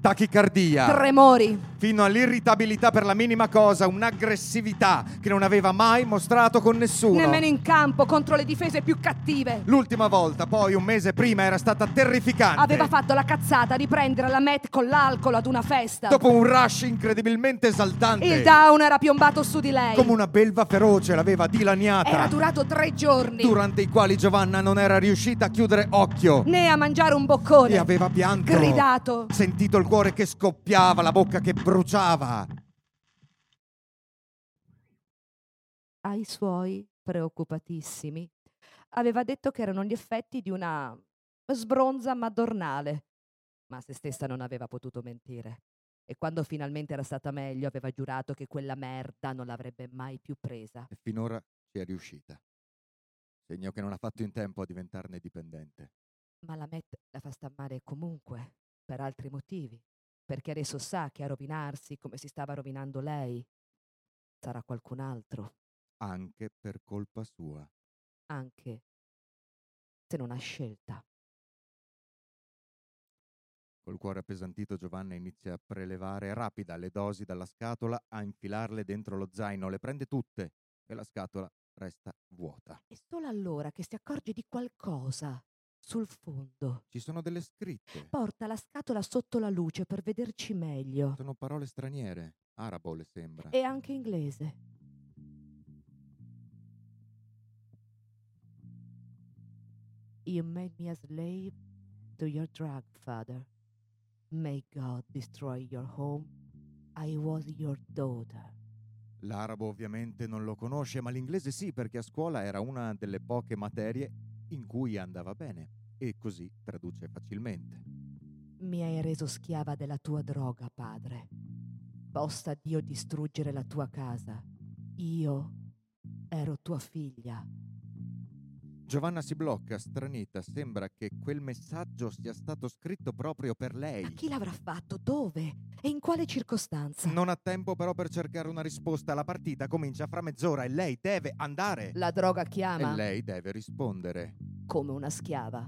Tachicardia, tremori, fino all'irritabilità per la minima cosa, un'aggressività che non aveva mai mostrato con nessuno. nemmeno in campo contro le difese più cattive. L'ultima volta, poi un mese prima, era stata terrificante. Aveva fatto la cazzata di prendere la Met con l'alcol ad una festa. Dopo un rush incredibilmente esaltante, Il down era piombato su di lei. come una belva feroce, l'aveva dilaniata. Era durato tre giorni. durante i quali Giovanna non era riuscita a chiudere occhio né a mangiare un boccone. e aveva pianto. Gridato. Sentito il cuore che scoppiava, la bocca che bruciava. Ai suoi, preoccupatissimi, aveva detto che erano gli effetti di una sbronza madornale. Ma se stessa non aveva potuto mentire. E quando finalmente era stata meglio, aveva giurato che quella merda non l'avrebbe mai più presa. E finora ci è riuscita. Segno che non ha fatto in tempo a diventarne dipendente. Ma la Met la fa star male comunque, per altri motivi. Perché adesso sa che a rovinarsi, come si stava rovinando lei, sarà qualcun altro, Anche per colpa sua. anche se non ha scelta. Col cuore appesantito Giovanna inizia a prelevare rapida le dosi dalla scatola, a infilarle dentro lo zaino, le prende tutte e la scatola resta vuota. È solo allora che si accorge di qualcosa sul fondo. Ci sono delle scritte. Porta la scatola sotto la luce per vederci meglio. Sono parole straniere. Arabo le sembra. E anche inglese. You made me a slave to your drug, father. May God destroy your home. I was your daughter. L'arabo ovviamente non lo conosce, ma l'inglese sì, perché a scuola era una delle poche materie in cui andava bene e così traduce facilmente. Mi hai reso schiava della tua droga, padre. Possa Dio distruggere la tua casa. Io ero tua figlia. Giovanna si blocca, stranita, sembra che quel messaggio sia stato scritto proprio per lei. A chi l'avrà fatto? Dove? E in quale circostanza? Non ha tempo però per cercare una risposta. La partita comincia fra mezz'ora e lei deve andare. La droga chiama E lei deve rispondere. come una schiava.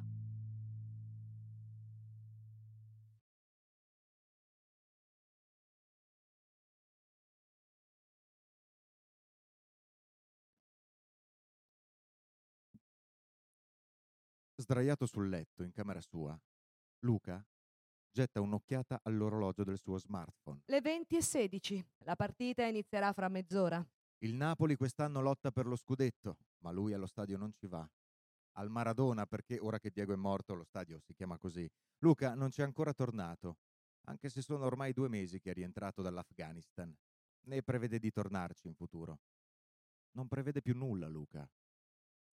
Sdraiato sul letto in camera sua, Luca getta un'occhiata all'orologio del suo smartphone. Le 20 e 16. La partita inizierà fra mezz'ora. Il Napoli quest'anno lotta per lo scudetto, ma lui allo stadio non ci va. Al Maradona, perché ora che Diego è morto lo stadio si chiama così. Luca non c'è ancora tornato, anche se sono ormai due mesi che è rientrato dall'Afghanistan. Né prevede di tornarci in futuro. Non prevede più nulla, Luca.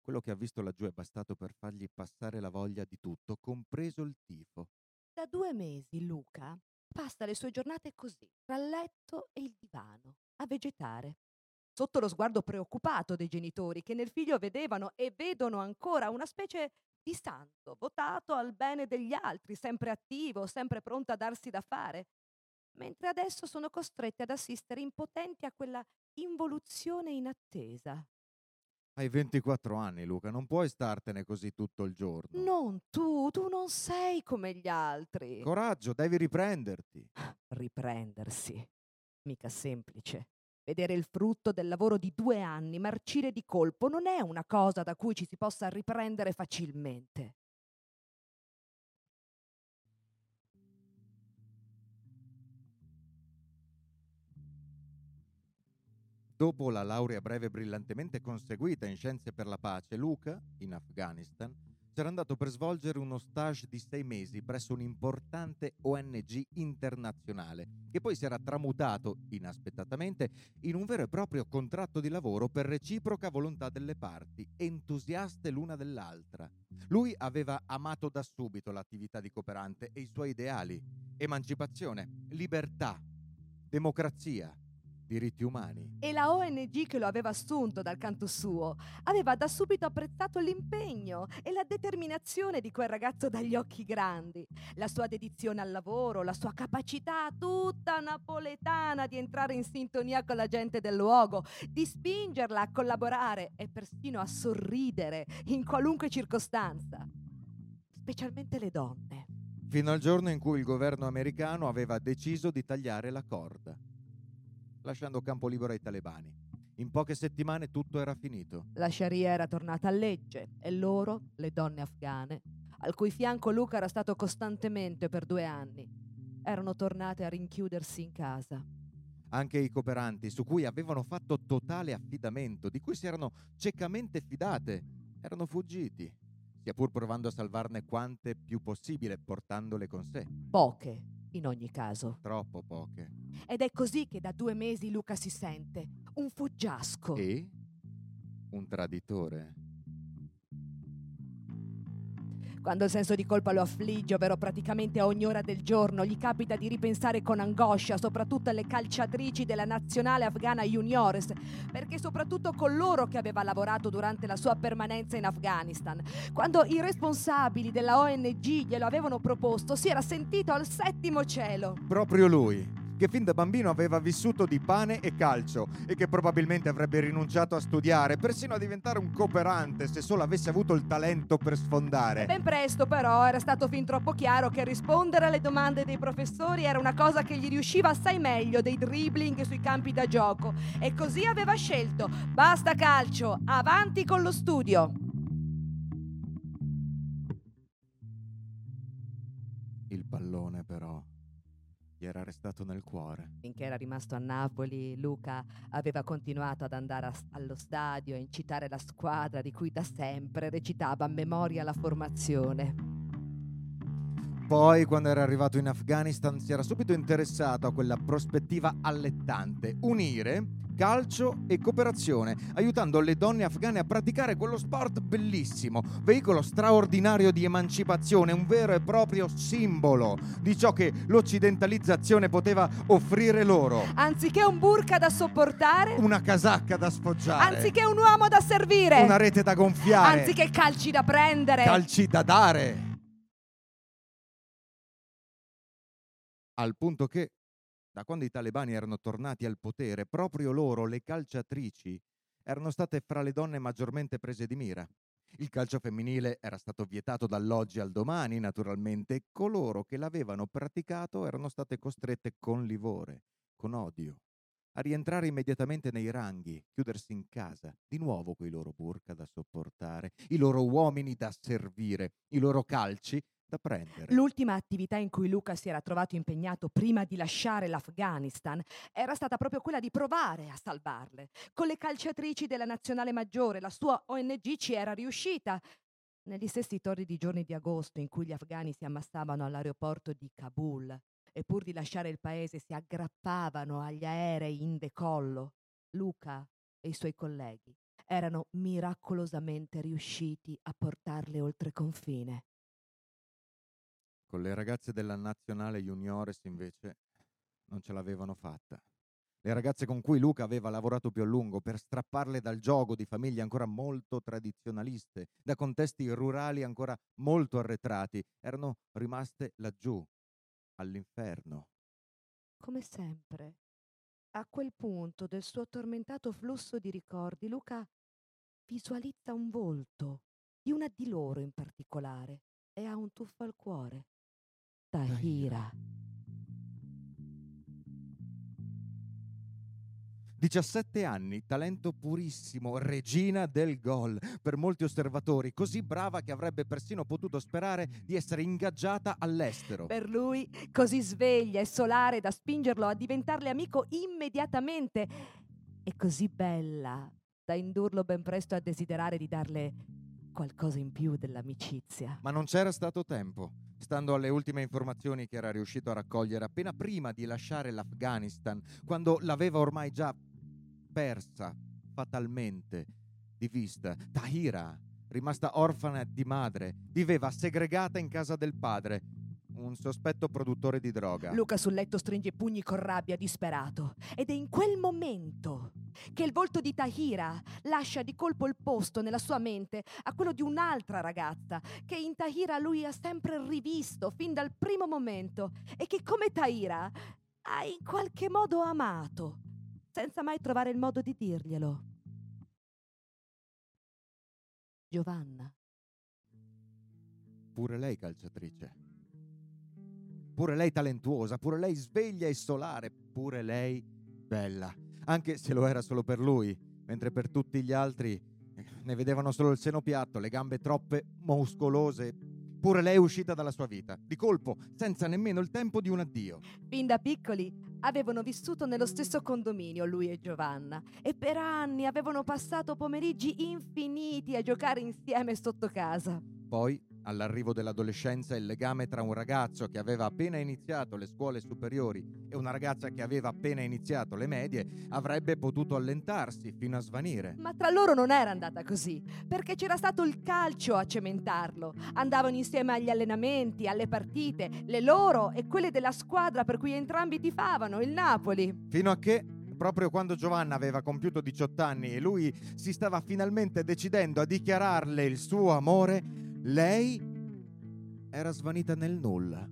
Quello che ha visto laggiù è bastato per fargli passare la voglia di tutto, compreso il tifo. Da due mesi Luca passa le sue giornate così, tra il letto e il divano, a vegetare. Sotto lo sguardo preoccupato dei genitori che nel figlio vedevano e vedono ancora una specie di santo, votato al bene degli altri, sempre attivo, sempre pronto a darsi da fare. Mentre adesso sono costretti ad assistere impotenti a quella involuzione inattesa. Hai 24 anni, Luca, non puoi startene così tutto il giorno. Non tu, tu non sei come gli altri. Coraggio, devi riprenderti. Riprendersi. Mica semplice. Vedere il frutto del lavoro di due anni marcire di colpo non è una cosa da cui ci si possa riprendere facilmente. Dopo la laurea breve brillantemente conseguita in scienze per la pace, Luca, in Afghanistan, c'era andato per svolgere uno stage di sei mesi presso un'importante ONG internazionale, che poi si era tramutato, inaspettatamente, in un vero e proprio contratto di lavoro per reciproca volontà delle parti, entusiaste l'una dell'altra. Lui aveva amato da subito l'attività di cooperante e i suoi ideali, emancipazione, libertà, democrazia, diritti umani. E la ONG che lo aveva assunto dal canto suo aveva da subito apprezzato l'impegno e la determinazione di quel ragazzo dagli occhi grandi, la sua dedizione al lavoro, la sua capacità tutta napoletana di entrare in sintonia con la gente del luogo, di spingerla a collaborare e persino a sorridere in qualunque circostanza, specialmente le donne. Fino al giorno in cui il governo americano aveva deciso di tagliare la corda lasciando campo libero ai talebani. In poche settimane tutto era finito. La Sharia era tornata a legge e loro, le donne afghane, al cui fianco Luca era stato costantemente per due anni, erano tornate a rinchiudersi in casa. Anche i cooperanti, su cui avevano fatto totale affidamento, di cui si erano ciecamente fidate, erano fuggiti, sia pur provando a salvarne quante più possibile, portandole con sé. Poche, in ogni caso. Troppo poche. Ed è così che da due mesi Luca si sente un fuggiasco. E? Un traditore. Quando il senso di colpa lo affligge, ovvero praticamente a ogni ora del giorno, gli capita di ripensare con angoscia soprattutto alle calciatrici della nazionale afghana juniores, perché soprattutto con loro che aveva lavorato durante la sua permanenza in Afghanistan. Quando i responsabili della ONG glielo avevano proposto, si era sentito al settimo cielo. Proprio lui che fin da bambino aveva vissuto di pane e calcio e che probabilmente avrebbe rinunciato a studiare, persino a diventare un cooperante se solo avesse avuto il talento per sfondare. Ben presto però era stato fin troppo chiaro che rispondere alle domande dei professori era una cosa che gli riusciva assai meglio dei dribbling sui campi da gioco e così aveva scelto basta calcio, avanti con lo studio. Il pallone però gli era restato nel cuore. Finché era rimasto a Napoli, Luca aveva continuato ad andare a, allo stadio e incitare la squadra di cui da sempre recitava a memoria la formazione. Poi, quando era arrivato in Afghanistan, si era subito interessato a quella prospettiva allettante, unire calcio e cooperazione, aiutando le donne afghane a praticare quello sport bellissimo, veicolo straordinario di emancipazione, un vero e proprio simbolo di ciò che l'occidentalizzazione poteva offrire loro. Anziché un burka da sopportare, una casacca da sfoggiare, anziché un uomo da servire, una rete da gonfiare, anziché calci da prendere, calci da dare. Al punto che da quando i talebani erano tornati al potere, proprio loro, le calciatrici, erano state fra le donne maggiormente prese di mira. Il calcio femminile era stato vietato dall'oggi al domani, naturalmente, e coloro che l'avevano praticato erano state costrette con livore, con odio, a rientrare immediatamente nei ranghi, chiudersi in casa, di nuovo coi loro burka da sopportare, i loro uomini da servire, i loro calci da prendere. L'ultima attività in cui Luca si era trovato impegnato prima di lasciare l'Afghanistan era stata proprio quella di provare a salvarle. Con le calciatrici della nazionale maggiore, la sua ONG ci era riuscita. Negli stessi torridi giorni di agosto in cui gli afghani si ammassavano all'aeroporto di Kabul e pur di lasciare il paese si aggrappavano agli aerei in decollo, Luca e i suoi colleghi erano miracolosamente riusciti a portarle oltre confine. Con le ragazze della nazionale juniores invece non ce l'avevano fatta. Le ragazze con cui Luca aveva lavorato più a lungo per strapparle dal gioco di famiglie ancora molto tradizionaliste, da contesti rurali ancora molto arretrati, erano rimaste laggiù, all'inferno. Come sempre, a quel punto del suo tormentato flusso di ricordi, Luca visualizza un volto di una di loro in particolare e ha un tuffo al cuore. Tahira. 17 anni, talento purissimo, regina del gol. Per molti osservatori, così brava che avrebbe persino potuto sperare di essere ingaggiata all'estero. Per lui, così sveglia e solare da spingerlo a diventarle amico immediatamente. E così bella da indurlo ben presto a desiderare di darle qualcosa in più dell'amicizia. Ma non c'era stato tempo. Stando alle ultime informazioni che era riuscito a raccogliere appena prima di lasciare l'Afghanistan, quando l'aveva ormai già persa fatalmente di vista. Tahira, rimasta orfana di madre, viveva segregata in casa del padre, un sospetto produttore di droga. Luca sul letto stringe i pugni con rabbia, disperato. Ed è in quel momento che il volto di Tahira lascia di colpo il posto nella sua mente a quello di un'altra ragazza che in Tahira lui ha sempre rivisto fin dal primo momento e che come Tahira ha in qualche modo amato senza mai trovare il modo di dirglielo. Giovanna. Pure lei calciatrice. Pure lei talentuosa, pure lei sveglia e solare, pure lei bella, anche se lo era solo per lui, mentre per tutti gli altri eh, ne vedevano solo il seno piatto, le gambe troppe muscolose. Pure lei è uscita dalla sua vita, di colpo, senza nemmeno il tempo di un addio. Fin da piccoli avevano vissuto nello stesso condominio lui e Giovanna e per anni avevano passato pomeriggi infiniti a giocare insieme sotto casa. Poi, all'arrivo dell'adolescenza, il legame tra un ragazzo che aveva appena iniziato le scuole superiori e una ragazza che aveva appena iniziato le medie avrebbe potuto allentarsi fino a svanire. Ma tra loro non era andata così, perché c'era stato il calcio a cementarlo. Andavano insieme agli allenamenti, alle partite, le loro e quelle della squadra per cui entrambi tifavano, il Napoli. Fino a che proprio quando Giovanna aveva compiuto 18 anni e lui si stava finalmente decidendo a dichiararle il suo amore, lei era svanita nel nulla.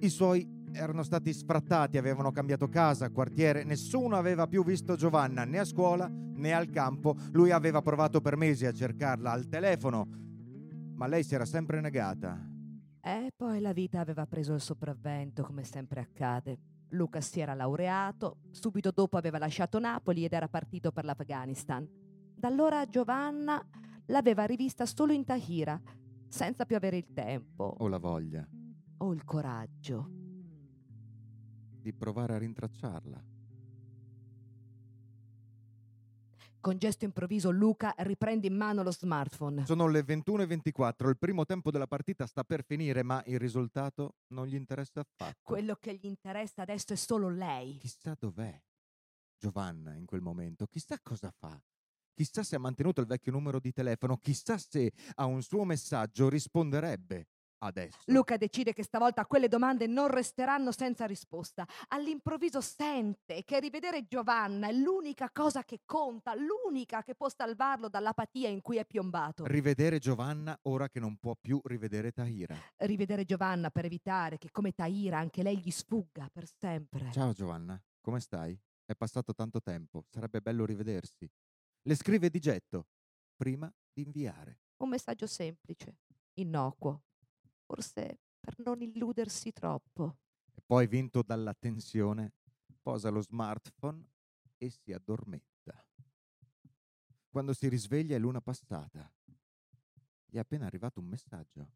I suoi erano stati sfrattati, avevano cambiato casa, quartiere, nessuno aveva più visto Giovanna né a scuola né al campo. Lui aveva provato per mesi a cercarla al telefono, ma lei si era sempre negata. E poi la vita aveva preso il sopravvento, come sempre accade. Luca si era laureato, subito dopo aveva lasciato Napoli ed era partito per l'Afghanistan. Da allora Giovanna l'aveva rivista solo in Tahira, senza più avere il tempo. O la voglia. O il coraggio. Di provare a rintracciarla. Con gesto improvviso Luca riprende in mano lo smartphone. Sono le 21.24, il primo tempo della partita sta per finire, ma il risultato non gli interessa affatto. Quello che gli interessa adesso è solo lei. Chissà dov'è Giovanna in quel momento, chissà cosa fa. Chissà se ha mantenuto il vecchio numero di telefono, chissà se a un suo messaggio risponderebbe adesso. Luca decide che stavolta quelle domande non resteranno senza risposta. All'improvviso sente che rivedere Giovanna è l'unica cosa che conta, l'unica che può salvarlo dall'apatia in cui è piombato. Rivedere Giovanna ora che non può più rivedere Tahira. Rivedere Giovanna per evitare che come Tahira anche lei gli sfugga per sempre. Ciao Giovanna, come stai? È passato tanto tempo, sarebbe bello rivedersi. Le scrive di getto, prima di inviare. Un messaggio semplice, innocuo, forse per non illudersi troppo. E poi, vinto dalla tensione, posa lo smartphone e si addormenta. Quando si risveglia è l'una passata. Gli è appena arrivato un messaggio.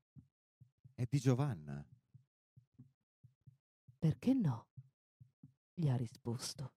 È di Giovanna. Perché no? Gli ha risposto.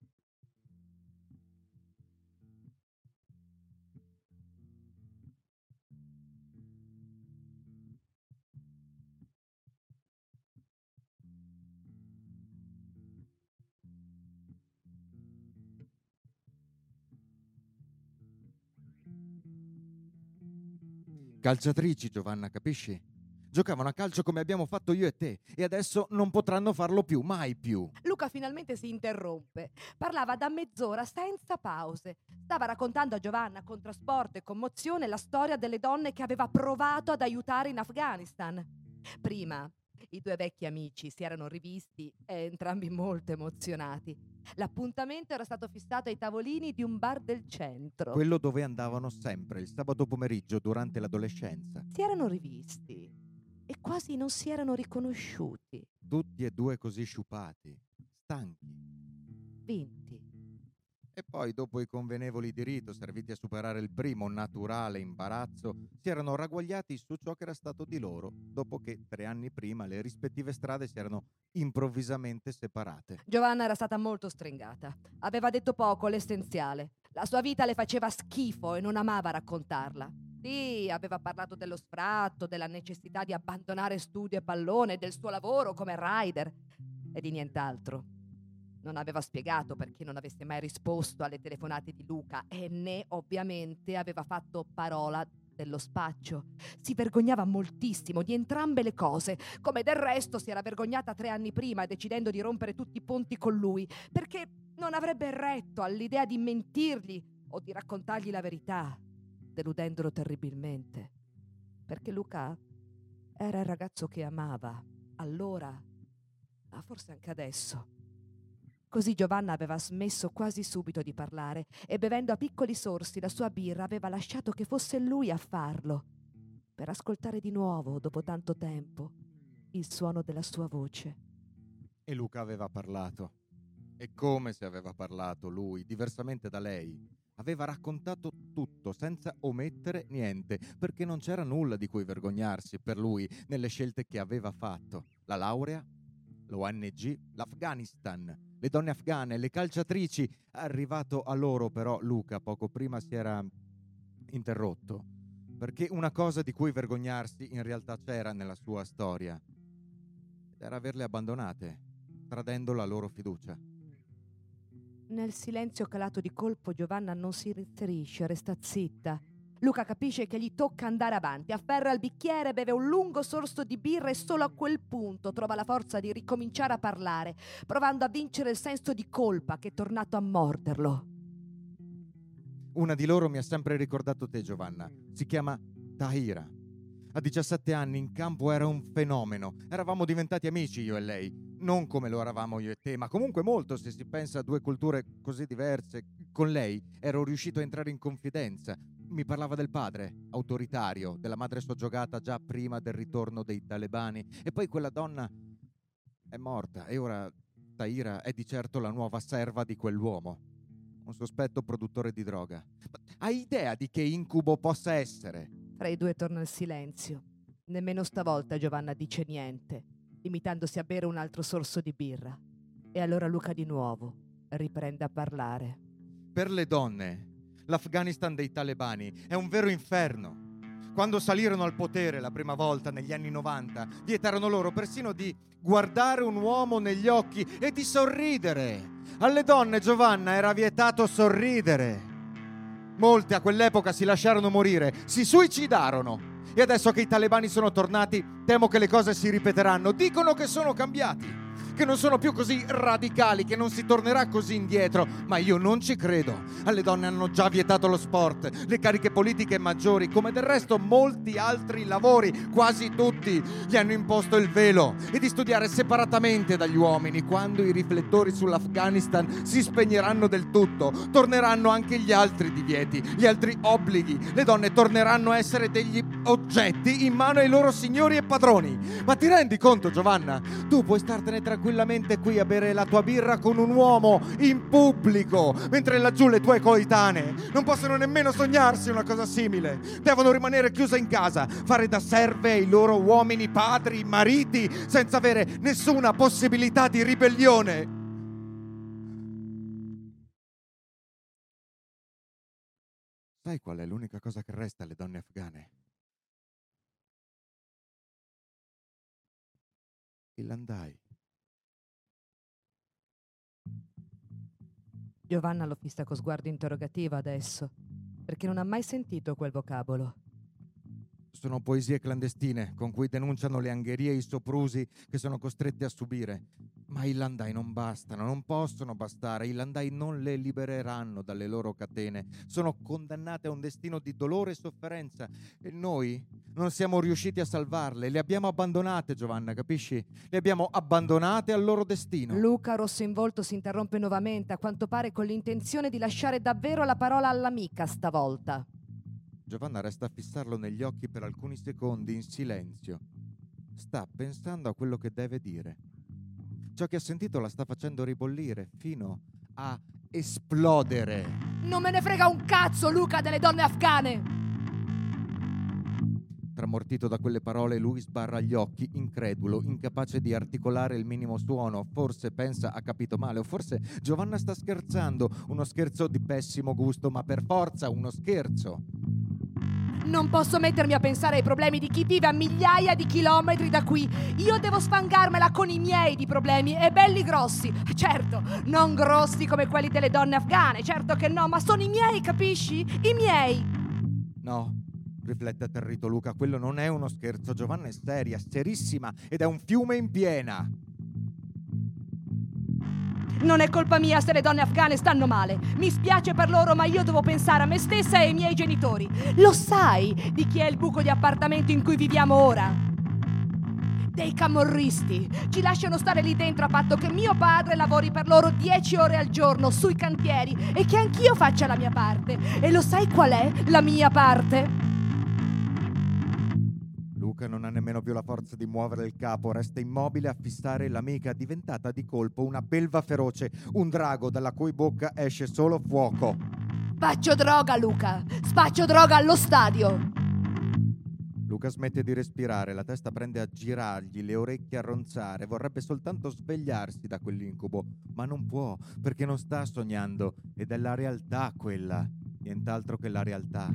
Calciatrici, Giovanna, capisci? Giocavano a calcio come abbiamo fatto io e te e adesso non potranno farlo più, mai più. Luca finalmente si interrompe. Parlava da mezz'ora senza pause. Stava raccontando a Giovanna con trasporto e commozione la storia delle donne che aveva provato ad aiutare in Afghanistan. Prima I due vecchi amici si erano rivisti e entrambi molto emozionati. L'appuntamento era stato fissato ai tavolini di un bar del centro. Quello dove andavano sempre il sabato pomeriggio durante l'adolescenza. Si erano rivisti e quasi non si erano riconosciuti. Tutti e due così sciupati, stanchi. Vinti. E poi, dopo i convenevoli di rito serviti a superare il primo naturale imbarazzo, si erano ragguagliati su ciò che era stato di loro, dopo che tre anni prima le rispettive strade si erano improvvisamente separate. Giovanna era stata molto stringata. Aveva detto poco, l'essenziale. La sua vita le faceva schifo e non amava raccontarla. Sì, aveva parlato dello sfratto, della necessità di abbandonare studio e pallone, del suo lavoro come rider e di nient'altro non aveva spiegato perché non avesse mai risposto alle telefonate di Luca e né ovviamente aveva fatto parola dello spaccio. Si vergognava moltissimo di entrambe le cose, come del resto si era vergognata tre anni prima decidendo di rompere tutti i ponti con lui, perché non avrebbe retto all'idea di mentirgli o di raccontargli la verità, deludendolo terribilmente. Perché Luca era il ragazzo che amava, allora, ma forse anche adesso. Così Giovanna aveva smesso quasi subito di parlare e bevendo a piccoli sorsi la sua birra aveva lasciato che fosse lui a farlo, per ascoltare di nuovo, dopo tanto tempo, il suono della sua voce. E Luca aveva parlato. E come se aveva parlato lui, diversamente da lei. Aveva raccontato tutto, senza omettere niente, perché non c'era nulla di cui vergognarsi per lui nelle scelte che aveva fatto. La laurea, l'ONG, l'Afghanistan, le donne afghane, le calciatrici. Arrivato a loro però Luca poco prima si era interrotto, perché una cosa di cui vergognarsi in realtà c'era nella sua storia, era averle abbandonate, tradendo la loro fiducia. Nel silenzio calato di colpo Giovanna non si inserisce, resta zitta Luca capisce che gli tocca andare avanti, afferra il bicchiere, beve un lungo sorso di birra e solo a quel punto trova la forza di ricominciare a parlare, provando a vincere il senso di colpa che è tornato a morderlo. Una di loro mi ha sempre ricordato te, Giovanna. Si chiama Tahira. A 17 anni in campo era un fenomeno. Eravamo diventati amici io e lei. Non come lo eravamo io e te, ma comunque molto se si pensa a due culture così diverse. Con lei ero riuscito a entrare in confidenza, mi parlava del padre, autoritario, della madre soggiogata già prima del ritorno dei talebani e poi quella donna è morta e ora Taira è di certo la nuova serva di quell'uomo, un sospetto produttore di droga. Ma hai idea di che incubo possa essere? Fra i due torna il silenzio. Nemmeno stavolta Giovanna dice niente, limitandosi a bere un altro sorso di birra. E allora Luca di nuovo riprende a parlare. Per le donne l'Afghanistan dei talebani. È un vero inferno. Quando salirono al potere la prima volta negli anni 90, vietarono loro persino di guardare un uomo negli occhi e di sorridere. Alle donne, Giovanna, era vietato sorridere. Molte a quell'epoca si lasciarono morire, si suicidarono. E adesso che i talebani sono tornati, temo che le cose si ripeteranno. Dicono che sono cambiati che non sono più così radicali, che non si tornerà così indietro, ma io non ci credo. Alle donne hanno già vietato lo sport, le cariche politiche maggiori, come del resto molti altri lavori, quasi tutti, gli hanno imposto il velo e di studiare separatamente dagli uomini. Quando i riflettori sull'Afghanistan si spegneranno del tutto, torneranno anche gli altri divieti, gli altri obblighi. Le donne torneranno a essere degli oggetti in mano ai loro signori e padroni. Ma ti rendi conto, Giovanna? Tu puoi startene tranquillo tranquillamente qui a bere la tua birra con un uomo in pubblico, mentre laggiù le tue coetanee non possono nemmeno sognarsi una cosa simile. Devono rimanere chiuse in casa, fare da serve ai loro uomini, padri, mariti, senza avere nessuna possibilità di ribellione. Sai qual è l'unica cosa che resta alle donne afghane? Il landai. Giovanna lo fissa con sguardo interrogativo adesso, perché non ha mai sentito quel vocabolo. Sono poesie clandestine con cui denunciano le angherie e i soprusi che sono costretti a subire. Ma i landai non bastano, non possono bastare, i landai non le libereranno dalle loro catene, sono condannate a un destino di dolore e sofferenza e noi non siamo riusciti a salvarle, le abbiamo abbandonate Giovanna, capisci? Le abbiamo abbandonate al loro destino. Luca, rosso in volto, si interrompe nuovamente, a quanto pare con l'intenzione di lasciare davvero la parola all'amica stavolta. Giovanna resta a fissarlo negli occhi per alcuni secondi in silenzio. Sta pensando a quello che deve dire. Ciò che ha sentito la sta facendo ribollire fino a esplodere. Non me ne frega un cazzo, Luca, delle donne afghane! Tramortito da quelle parole, lui sbarra gli occhi, incredulo, incapace di articolare il minimo suono. Forse pensa ha capito male, o forse Giovanna sta scherzando. Uno scherzo di pessimo gusto, ma per forza uno scherzo. Non posso mettermi a pensare ai problemi di chi vive a migliaia di chilometri da qui. Io devo sfangarmela con i miei di problemi e belli grossi. Certo, non grossi come quelli delle donne afghane, certo che no, ma sono i miei, capisci? I miei. No, riflette atterrito Luca, quello non è uno scherzo. Giovanna è seria, serissima ed è un fiume in piena. Non è colpa mia se le donne afghane stanno male. Mi spiace per loro, ma io devo pensare a me stessa e ai miei genitori. Lo sai di chi è il buco di appartamento in cui viviamo ora? Dei camorristi. Ci lasciano stare lì dentro a patto che mio padre lavori per loro dieci ore al giorno sui cantieri e che anch'io faccia la mia parte. E lo sai qual è la mia parte? Luca non ha nemmeno più la forza di muovere il capo, resta immobile a fissare l'amica diventata di colpo una belva feroce, un drago dalla cui bocca esce solo fuoco. Faccio droga, Luca! Spaccio droga allo stadio! Luca smette di respirare, la testa prende a girargli, le orecchie a ronzare, vorrebbe soltanto svegliarsi da quell'incubo, ma non può, perché non sta sognando, ed è la realtà quella, nient'altro che la realtà.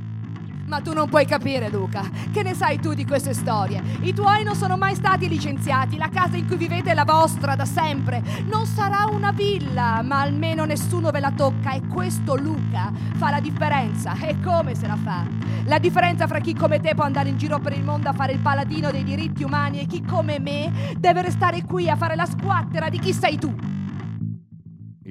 Ma tu non puoi capire, Luca. Che ne sai tu di queste storie? I tuoi non sono mai stati licenziati, la casa in cui vivete è la vostra da sempre. Non sarà una villa, ma almeno nessuno ve la tocca e questo, Luca, fa la differenza. E come se la fa? La differenza fra chi come te può andare in giro per il mondo a fare il paladino dei diritti umani e chi come me deve restare qui a fare la squattera di chi sei tu.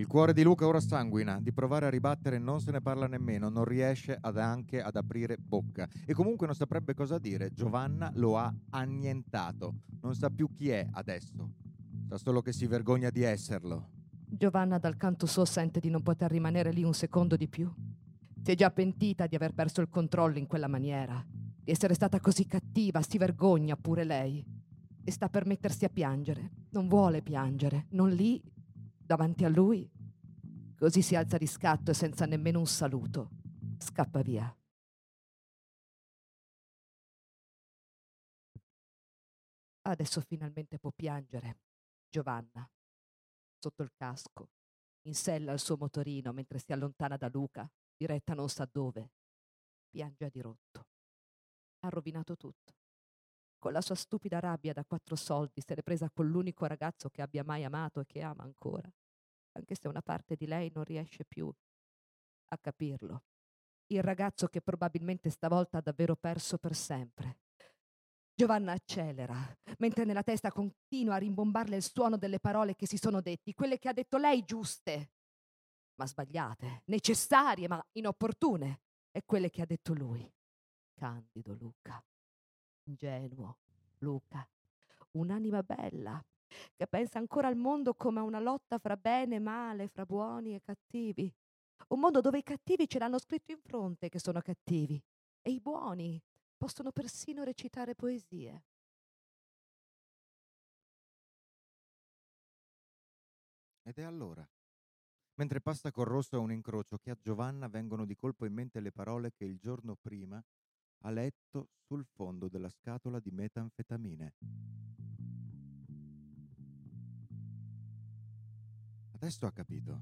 Il cuore di Luca ora sanguina, di provare a ribattere non se ne parla nemmeno, non riesce ad anche ad aprire bocca e comunque non saprebbe cosa dire. Giovanna lo ha annientato, non sa più chi è adesso, sa solo che si vergogna di esserlo. Giovanna dal canto suo sente di non poter rimanere lì un secondo di più. Si è già pentita di aver perso il controllo in quella maniera, di essere stata così cattiva, si vergogna pure lei. E sta per mettersi a piangere. Non vuole piangere, non lì davanti a lui. Così si alza di scatto e senza nemmeno un saluto scappa via. Adesso finalmente può piangere Giovanna sotto il casco, in sella al suo motorino mentre si allontana da Luca, diretta non sa dove. Piange a dirotto. Ha rovinato tutto. Con la sua stupida rabbia da quattro soldi se l'è presa con l'unico ragazzo che abbia mai amato e che ama ancora anche se una parte di lei non riesce più a capirlo. Il ragazzo che probabilmente stavolta ha davvero perso per sempre. Giovanna accelera, mentre nella testa continua a rimbombarle il suono delle parole che si sono detti, quelle che ha detto lei giuste, ma sbagliate, necessarie ma inopportune, e quelle che ha detto lui. Candido Luca, ingenuo Luca, un'anima bella, che pensa ancora al mondo come a una lotta fra bene e male, fra buoni e cattivi. Un mondo dove i cattivi ce l'hanno scritto in fronte che sono cattivi e i buoni possono persino recitare poesie. Ed è allora, mentre passa col rosso a un incrocio, che a Giovanna vengono di colpo in mente le parole che il giorno prima ha letto sul fondo della scatola di metanfetamine. Adesso ha capito.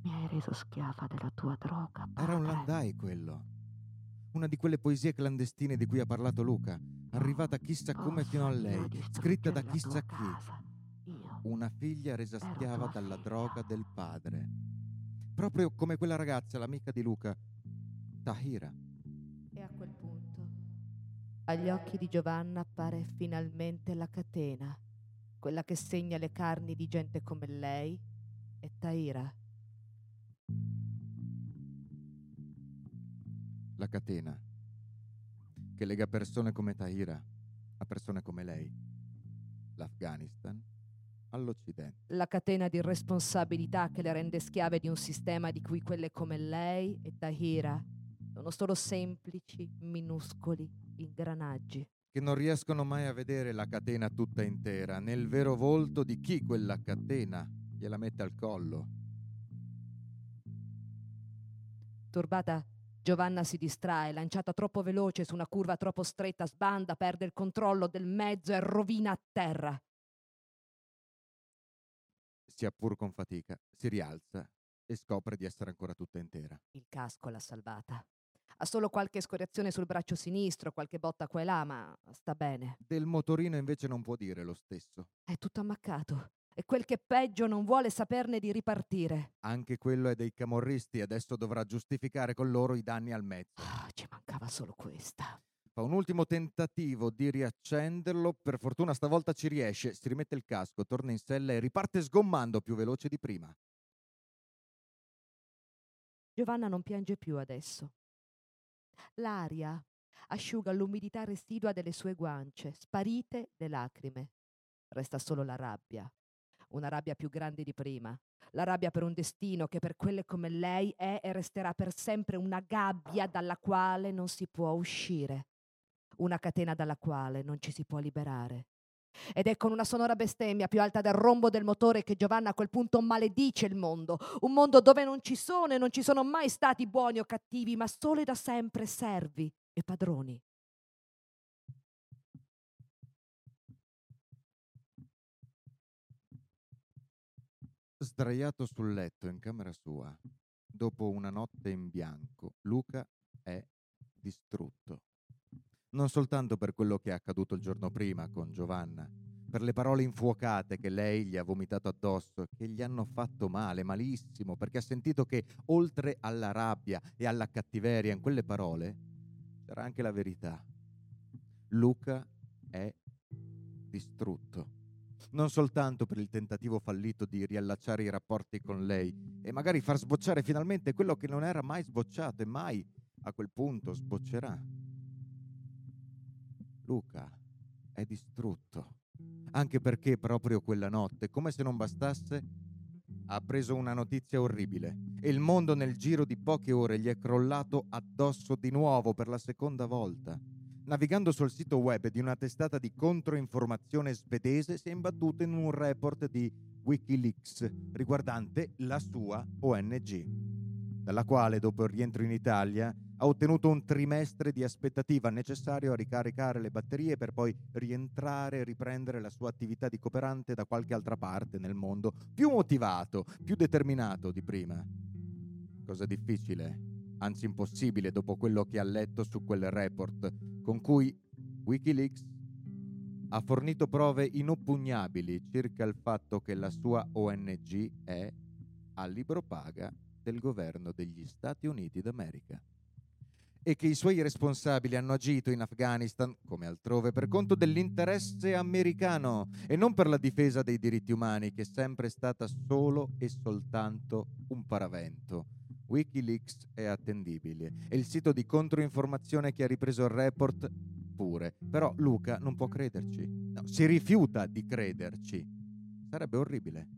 Mi hai reso schiava della tua droga. Padre. Era un landai quello. Una di quelle poesie clandestine di cui ha parlato Luca, arrivata chissà come fino a lei, scritta da chissà chi. Una figlia resa schiava dalla droga del padre. Proprio come quella ragazza, l'amica di Luca, Tahira. E a quel punto, agli occhi di Giovanna appare finalmente la catena quella che segna le carni di gente come lei, Taira. La catena che lega persone come Tahira a persone come lei, l'Afghanistan all'Occidente. La catena di responsabilità che le rende schiave di un sistema di cui quelle come lei e Tahira sono solo semplici, minuscoli ingranaggi. Che non riescono mai a vedere la catena tutta intera, nel vero volto di chi quella catena gliela mette al collo. Turbata, Giovanna si distrae, lanciata troppo veloce su una curva troppo stretta, sbanda, perde il controllo del mezzo e rovina a terra. Sia pur con fatica, si rialza e scopre di essere ancora tutta intera. Il casco l'ha salvata. Ha solo qualche scoriazione sul braccio sinistro, qualche botta qua e là, ma sta bene. Del motorino invece non può dire lo stesso. È tutto ammaccato. E quel che peggio non vuole saperne di ripartire. Anche quello è dei camorristi adesso dovrà giustificare con loro i danni al mezzo. Ah, ci mancava solo questa. Fa un ultimo tentativo di riaccenderlo, per fortuna stavolta ci riesce, si rimette il casco, torna in sella e riparte sgommando più veloce di prima. Giovanna non piange più adesso. L'aria asciuga l'umidità residua delle sue guance, sparite le lacrime. Resta solo la rabbia, una rabbia più grande di prima, la rabbia per un destino che per quelle come lei è e resterà per sempre una gabbia dalla quale non si può uscire, una catena dalla quale non ci si può liberare. Ed è con una sonora bestemmia più alta del rombo del motore che Giovanna a quel punto maledice il mondo, un mondo dove non ci sono e non ci sono mai stati buoni o cattivi, ma solo e da sempre servi e padroni. Sdraiato sul letto in camera sua, dopo una notte in bianco, Luca è distrutto non soltanto per quello che è accaduto il giorno prima con Giovanna, per le parole infuocate che lei gli ha vomitato addosso, che gli hanno fatto male, malissimo, perché ha sentito che oltre alla rabbia e alla cattiveria in quelle parole c'era anche la verità. Luca è distrutto. Non soltanto per il tentativo fallito di riallacciare i rapporti con lei e magari far sbocciare finalmente quello che non era mai sbocciato e mai a quel punto sboccerà Luca è distrutto, anche perché proprio quella notte, come se non bastasse, ha preso una notizia orribile e il mondo nel giro di poche ore gli è crollato addosso di nuovo per la seconda volta. Navigando sul sito web di una testata di controinformazione svedese si è imbattuto in un report di Wikileaks riguardante la sua ONG, dalla quale dopo il rientro in Italia ha ottenuto un trimestre di aspettativa necessario a ricaricare le batterie per poi rientrare e riprendere la sua attività di cooperante da qualche altra parte nel mondo, più motivato, più determinato di prima. Cosa difficile, anzi impossibile dopo quello che ha letto su quel report, con cui Wikileaks ha fornito prove inoppugnabili circa il fatto che la sua ONG è a libro paga del governo degli Stati Uniti d'America e che i suoi responsabili hanno agito in Afghanistan, come altrove, per conto dell'interesse americano e non per la difesa dei diritti umani, che è sempre stata solo e soltanto un paravento. Wikileaks è attendibile e il sito di controinformazione che ha ripreso il report pure. Però Luca non può crederci. No, si rifiuta di crederci. Sarebbe orribile.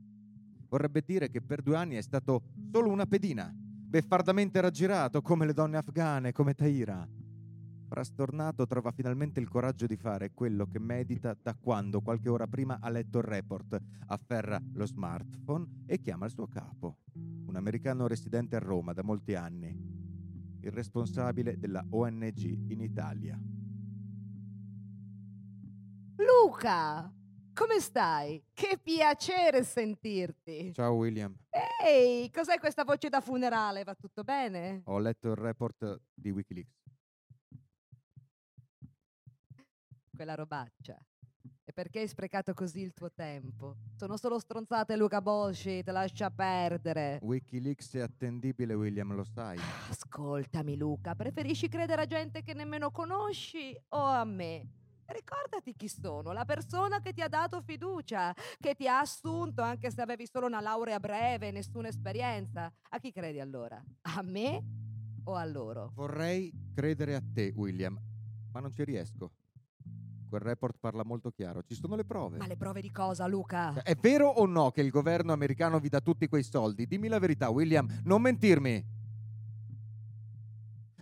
Vorrebbe dire che per due anni è stato solo una pedina beffardamente raggirato come le donne afghane, come Taira. Frastornato trova finalmente il coraggio di fare quello che medita da quando qualche ora prima ha letto il report, afferra lo smartphone e chiama il suo capo, un americano residente a Roma da molti anni, il responsabile della ONG in Italia. Luca! Come stai? Che piacere sentirti. Ciao William. Ehi, cos'è questa voce da funerale? Va tutto bene? Ho letto il report di Wikileaks. Quella robaccia. E perché hai sprecato così il tuo tempo? Sono solo stronzate Luca bullshit, lascia perdere. Wikileaks è attendibile, William, lo sai. Ascoltami Luca, preferisci credere a gente che nemmeno conosci o a me? Ricordati chi sono, la persona che ti ha dato fiducia, che ti ha assunto anche se avevi solo una laurea breve e nessuna esperienza. A chi credi allora? A me o a loro? Vorrei credere a te, William, ma non ci riesco. Quel report parla molto chiaro, ci sono le prove. Ma le prove di cosa, Luca? È vero o no che il governo americano vi dà tutti quei soldi? Dimmi la verità, William, non mentirmi.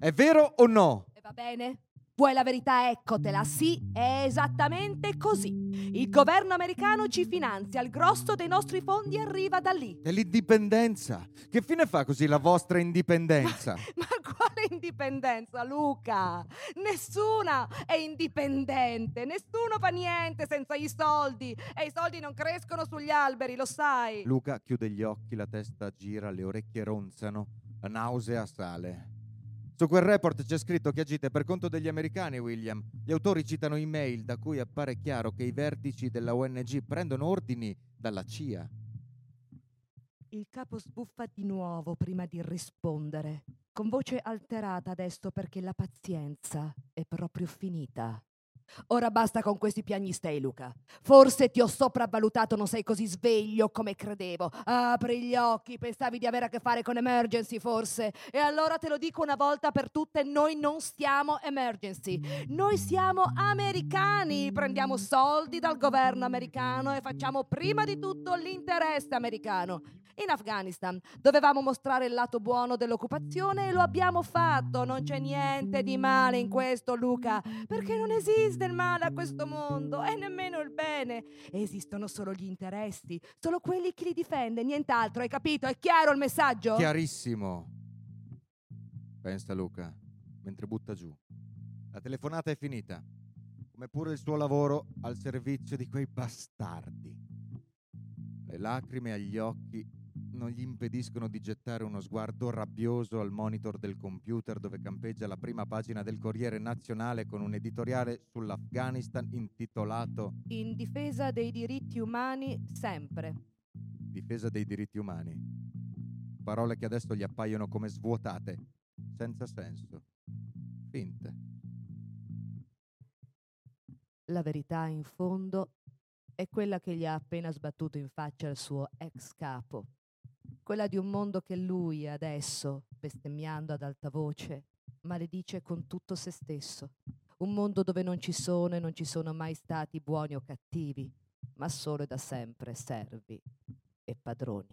È vero o no? E va bene? Vuoi la verità? Eccotela. Sì, è esattamente così. Il governo americano ci finanzia, il grosso dei nostri fondi arriva da lì. È l'indipendenza. Che fine fa così la vostra indipendenza? Ma quale indipendenza, Luca? Nessuna è indipendente, nessuno fa niente senza i soldi e i soldi non crescono sugli alberi, lo sai. Luca chiude gli occhi, la testa gira, le orecchie ronzano, la nausea sale. Su quel report c'è scritto che agite per conto degli americani, William. Gli autori citano email da cui appare chiaro che i vertici della ONG prendono ordini dalla CIA. Il capo sbuffa di nuovo prima di rispondere, con voce alterata adesso perché la pazienza è proprio finita. Ora basta con questi piagnistei, Luca. Forse ti ho sopravvalutato, non sei così sveglio come credevo. Apri gli occhi, pensavi di avere a che fare con emergency, forse. E allora te lo dico una volta per tutte, noi non siamo emergency. Noi siamo americani, prendiamo soldi dal governo americano e facciamo prima di tutto l'interesse americano in Afghanistan. Dovevamo mostrare il lato buono dell'occupazione e lo abbiamo fatto. Non c'è niente di male in questo, Luca, perché non esiste il male a questo mondo e nemmeno il bene. Esistono solo gli interessi, solo quelli che li difende, nient'altro. Hai capito? È chiaro il messaggio? Chiarissimo. Pensa Luca, mentre butta giù. La telefonata è finita, come pure il suo lavoro al servizio di quei bastardi. Le lacrime agli occhi non gli impediscono di gettare uno sguardo rabbioso al monitor del computer dove campeggia la prima pagina del Corriere Nazionale con un editoriale sull'Afghanistan intitolato In difesa dei diritti umani sempre. Difesa dei diritti umani. Parole che adesso gli appaiono come svuotate, senza senso, finte. La verità in fondo è quella che gli ha appena sbattuto in faccia il suo ex capo, quella di un mondo che lui adesso, bestemmiando ad alta voce, maledice con tutto se stesso. Un mondo dove non ci sono e non ci sono mai stati buoni o cattivi, ma solo e da sempre servi e padroni.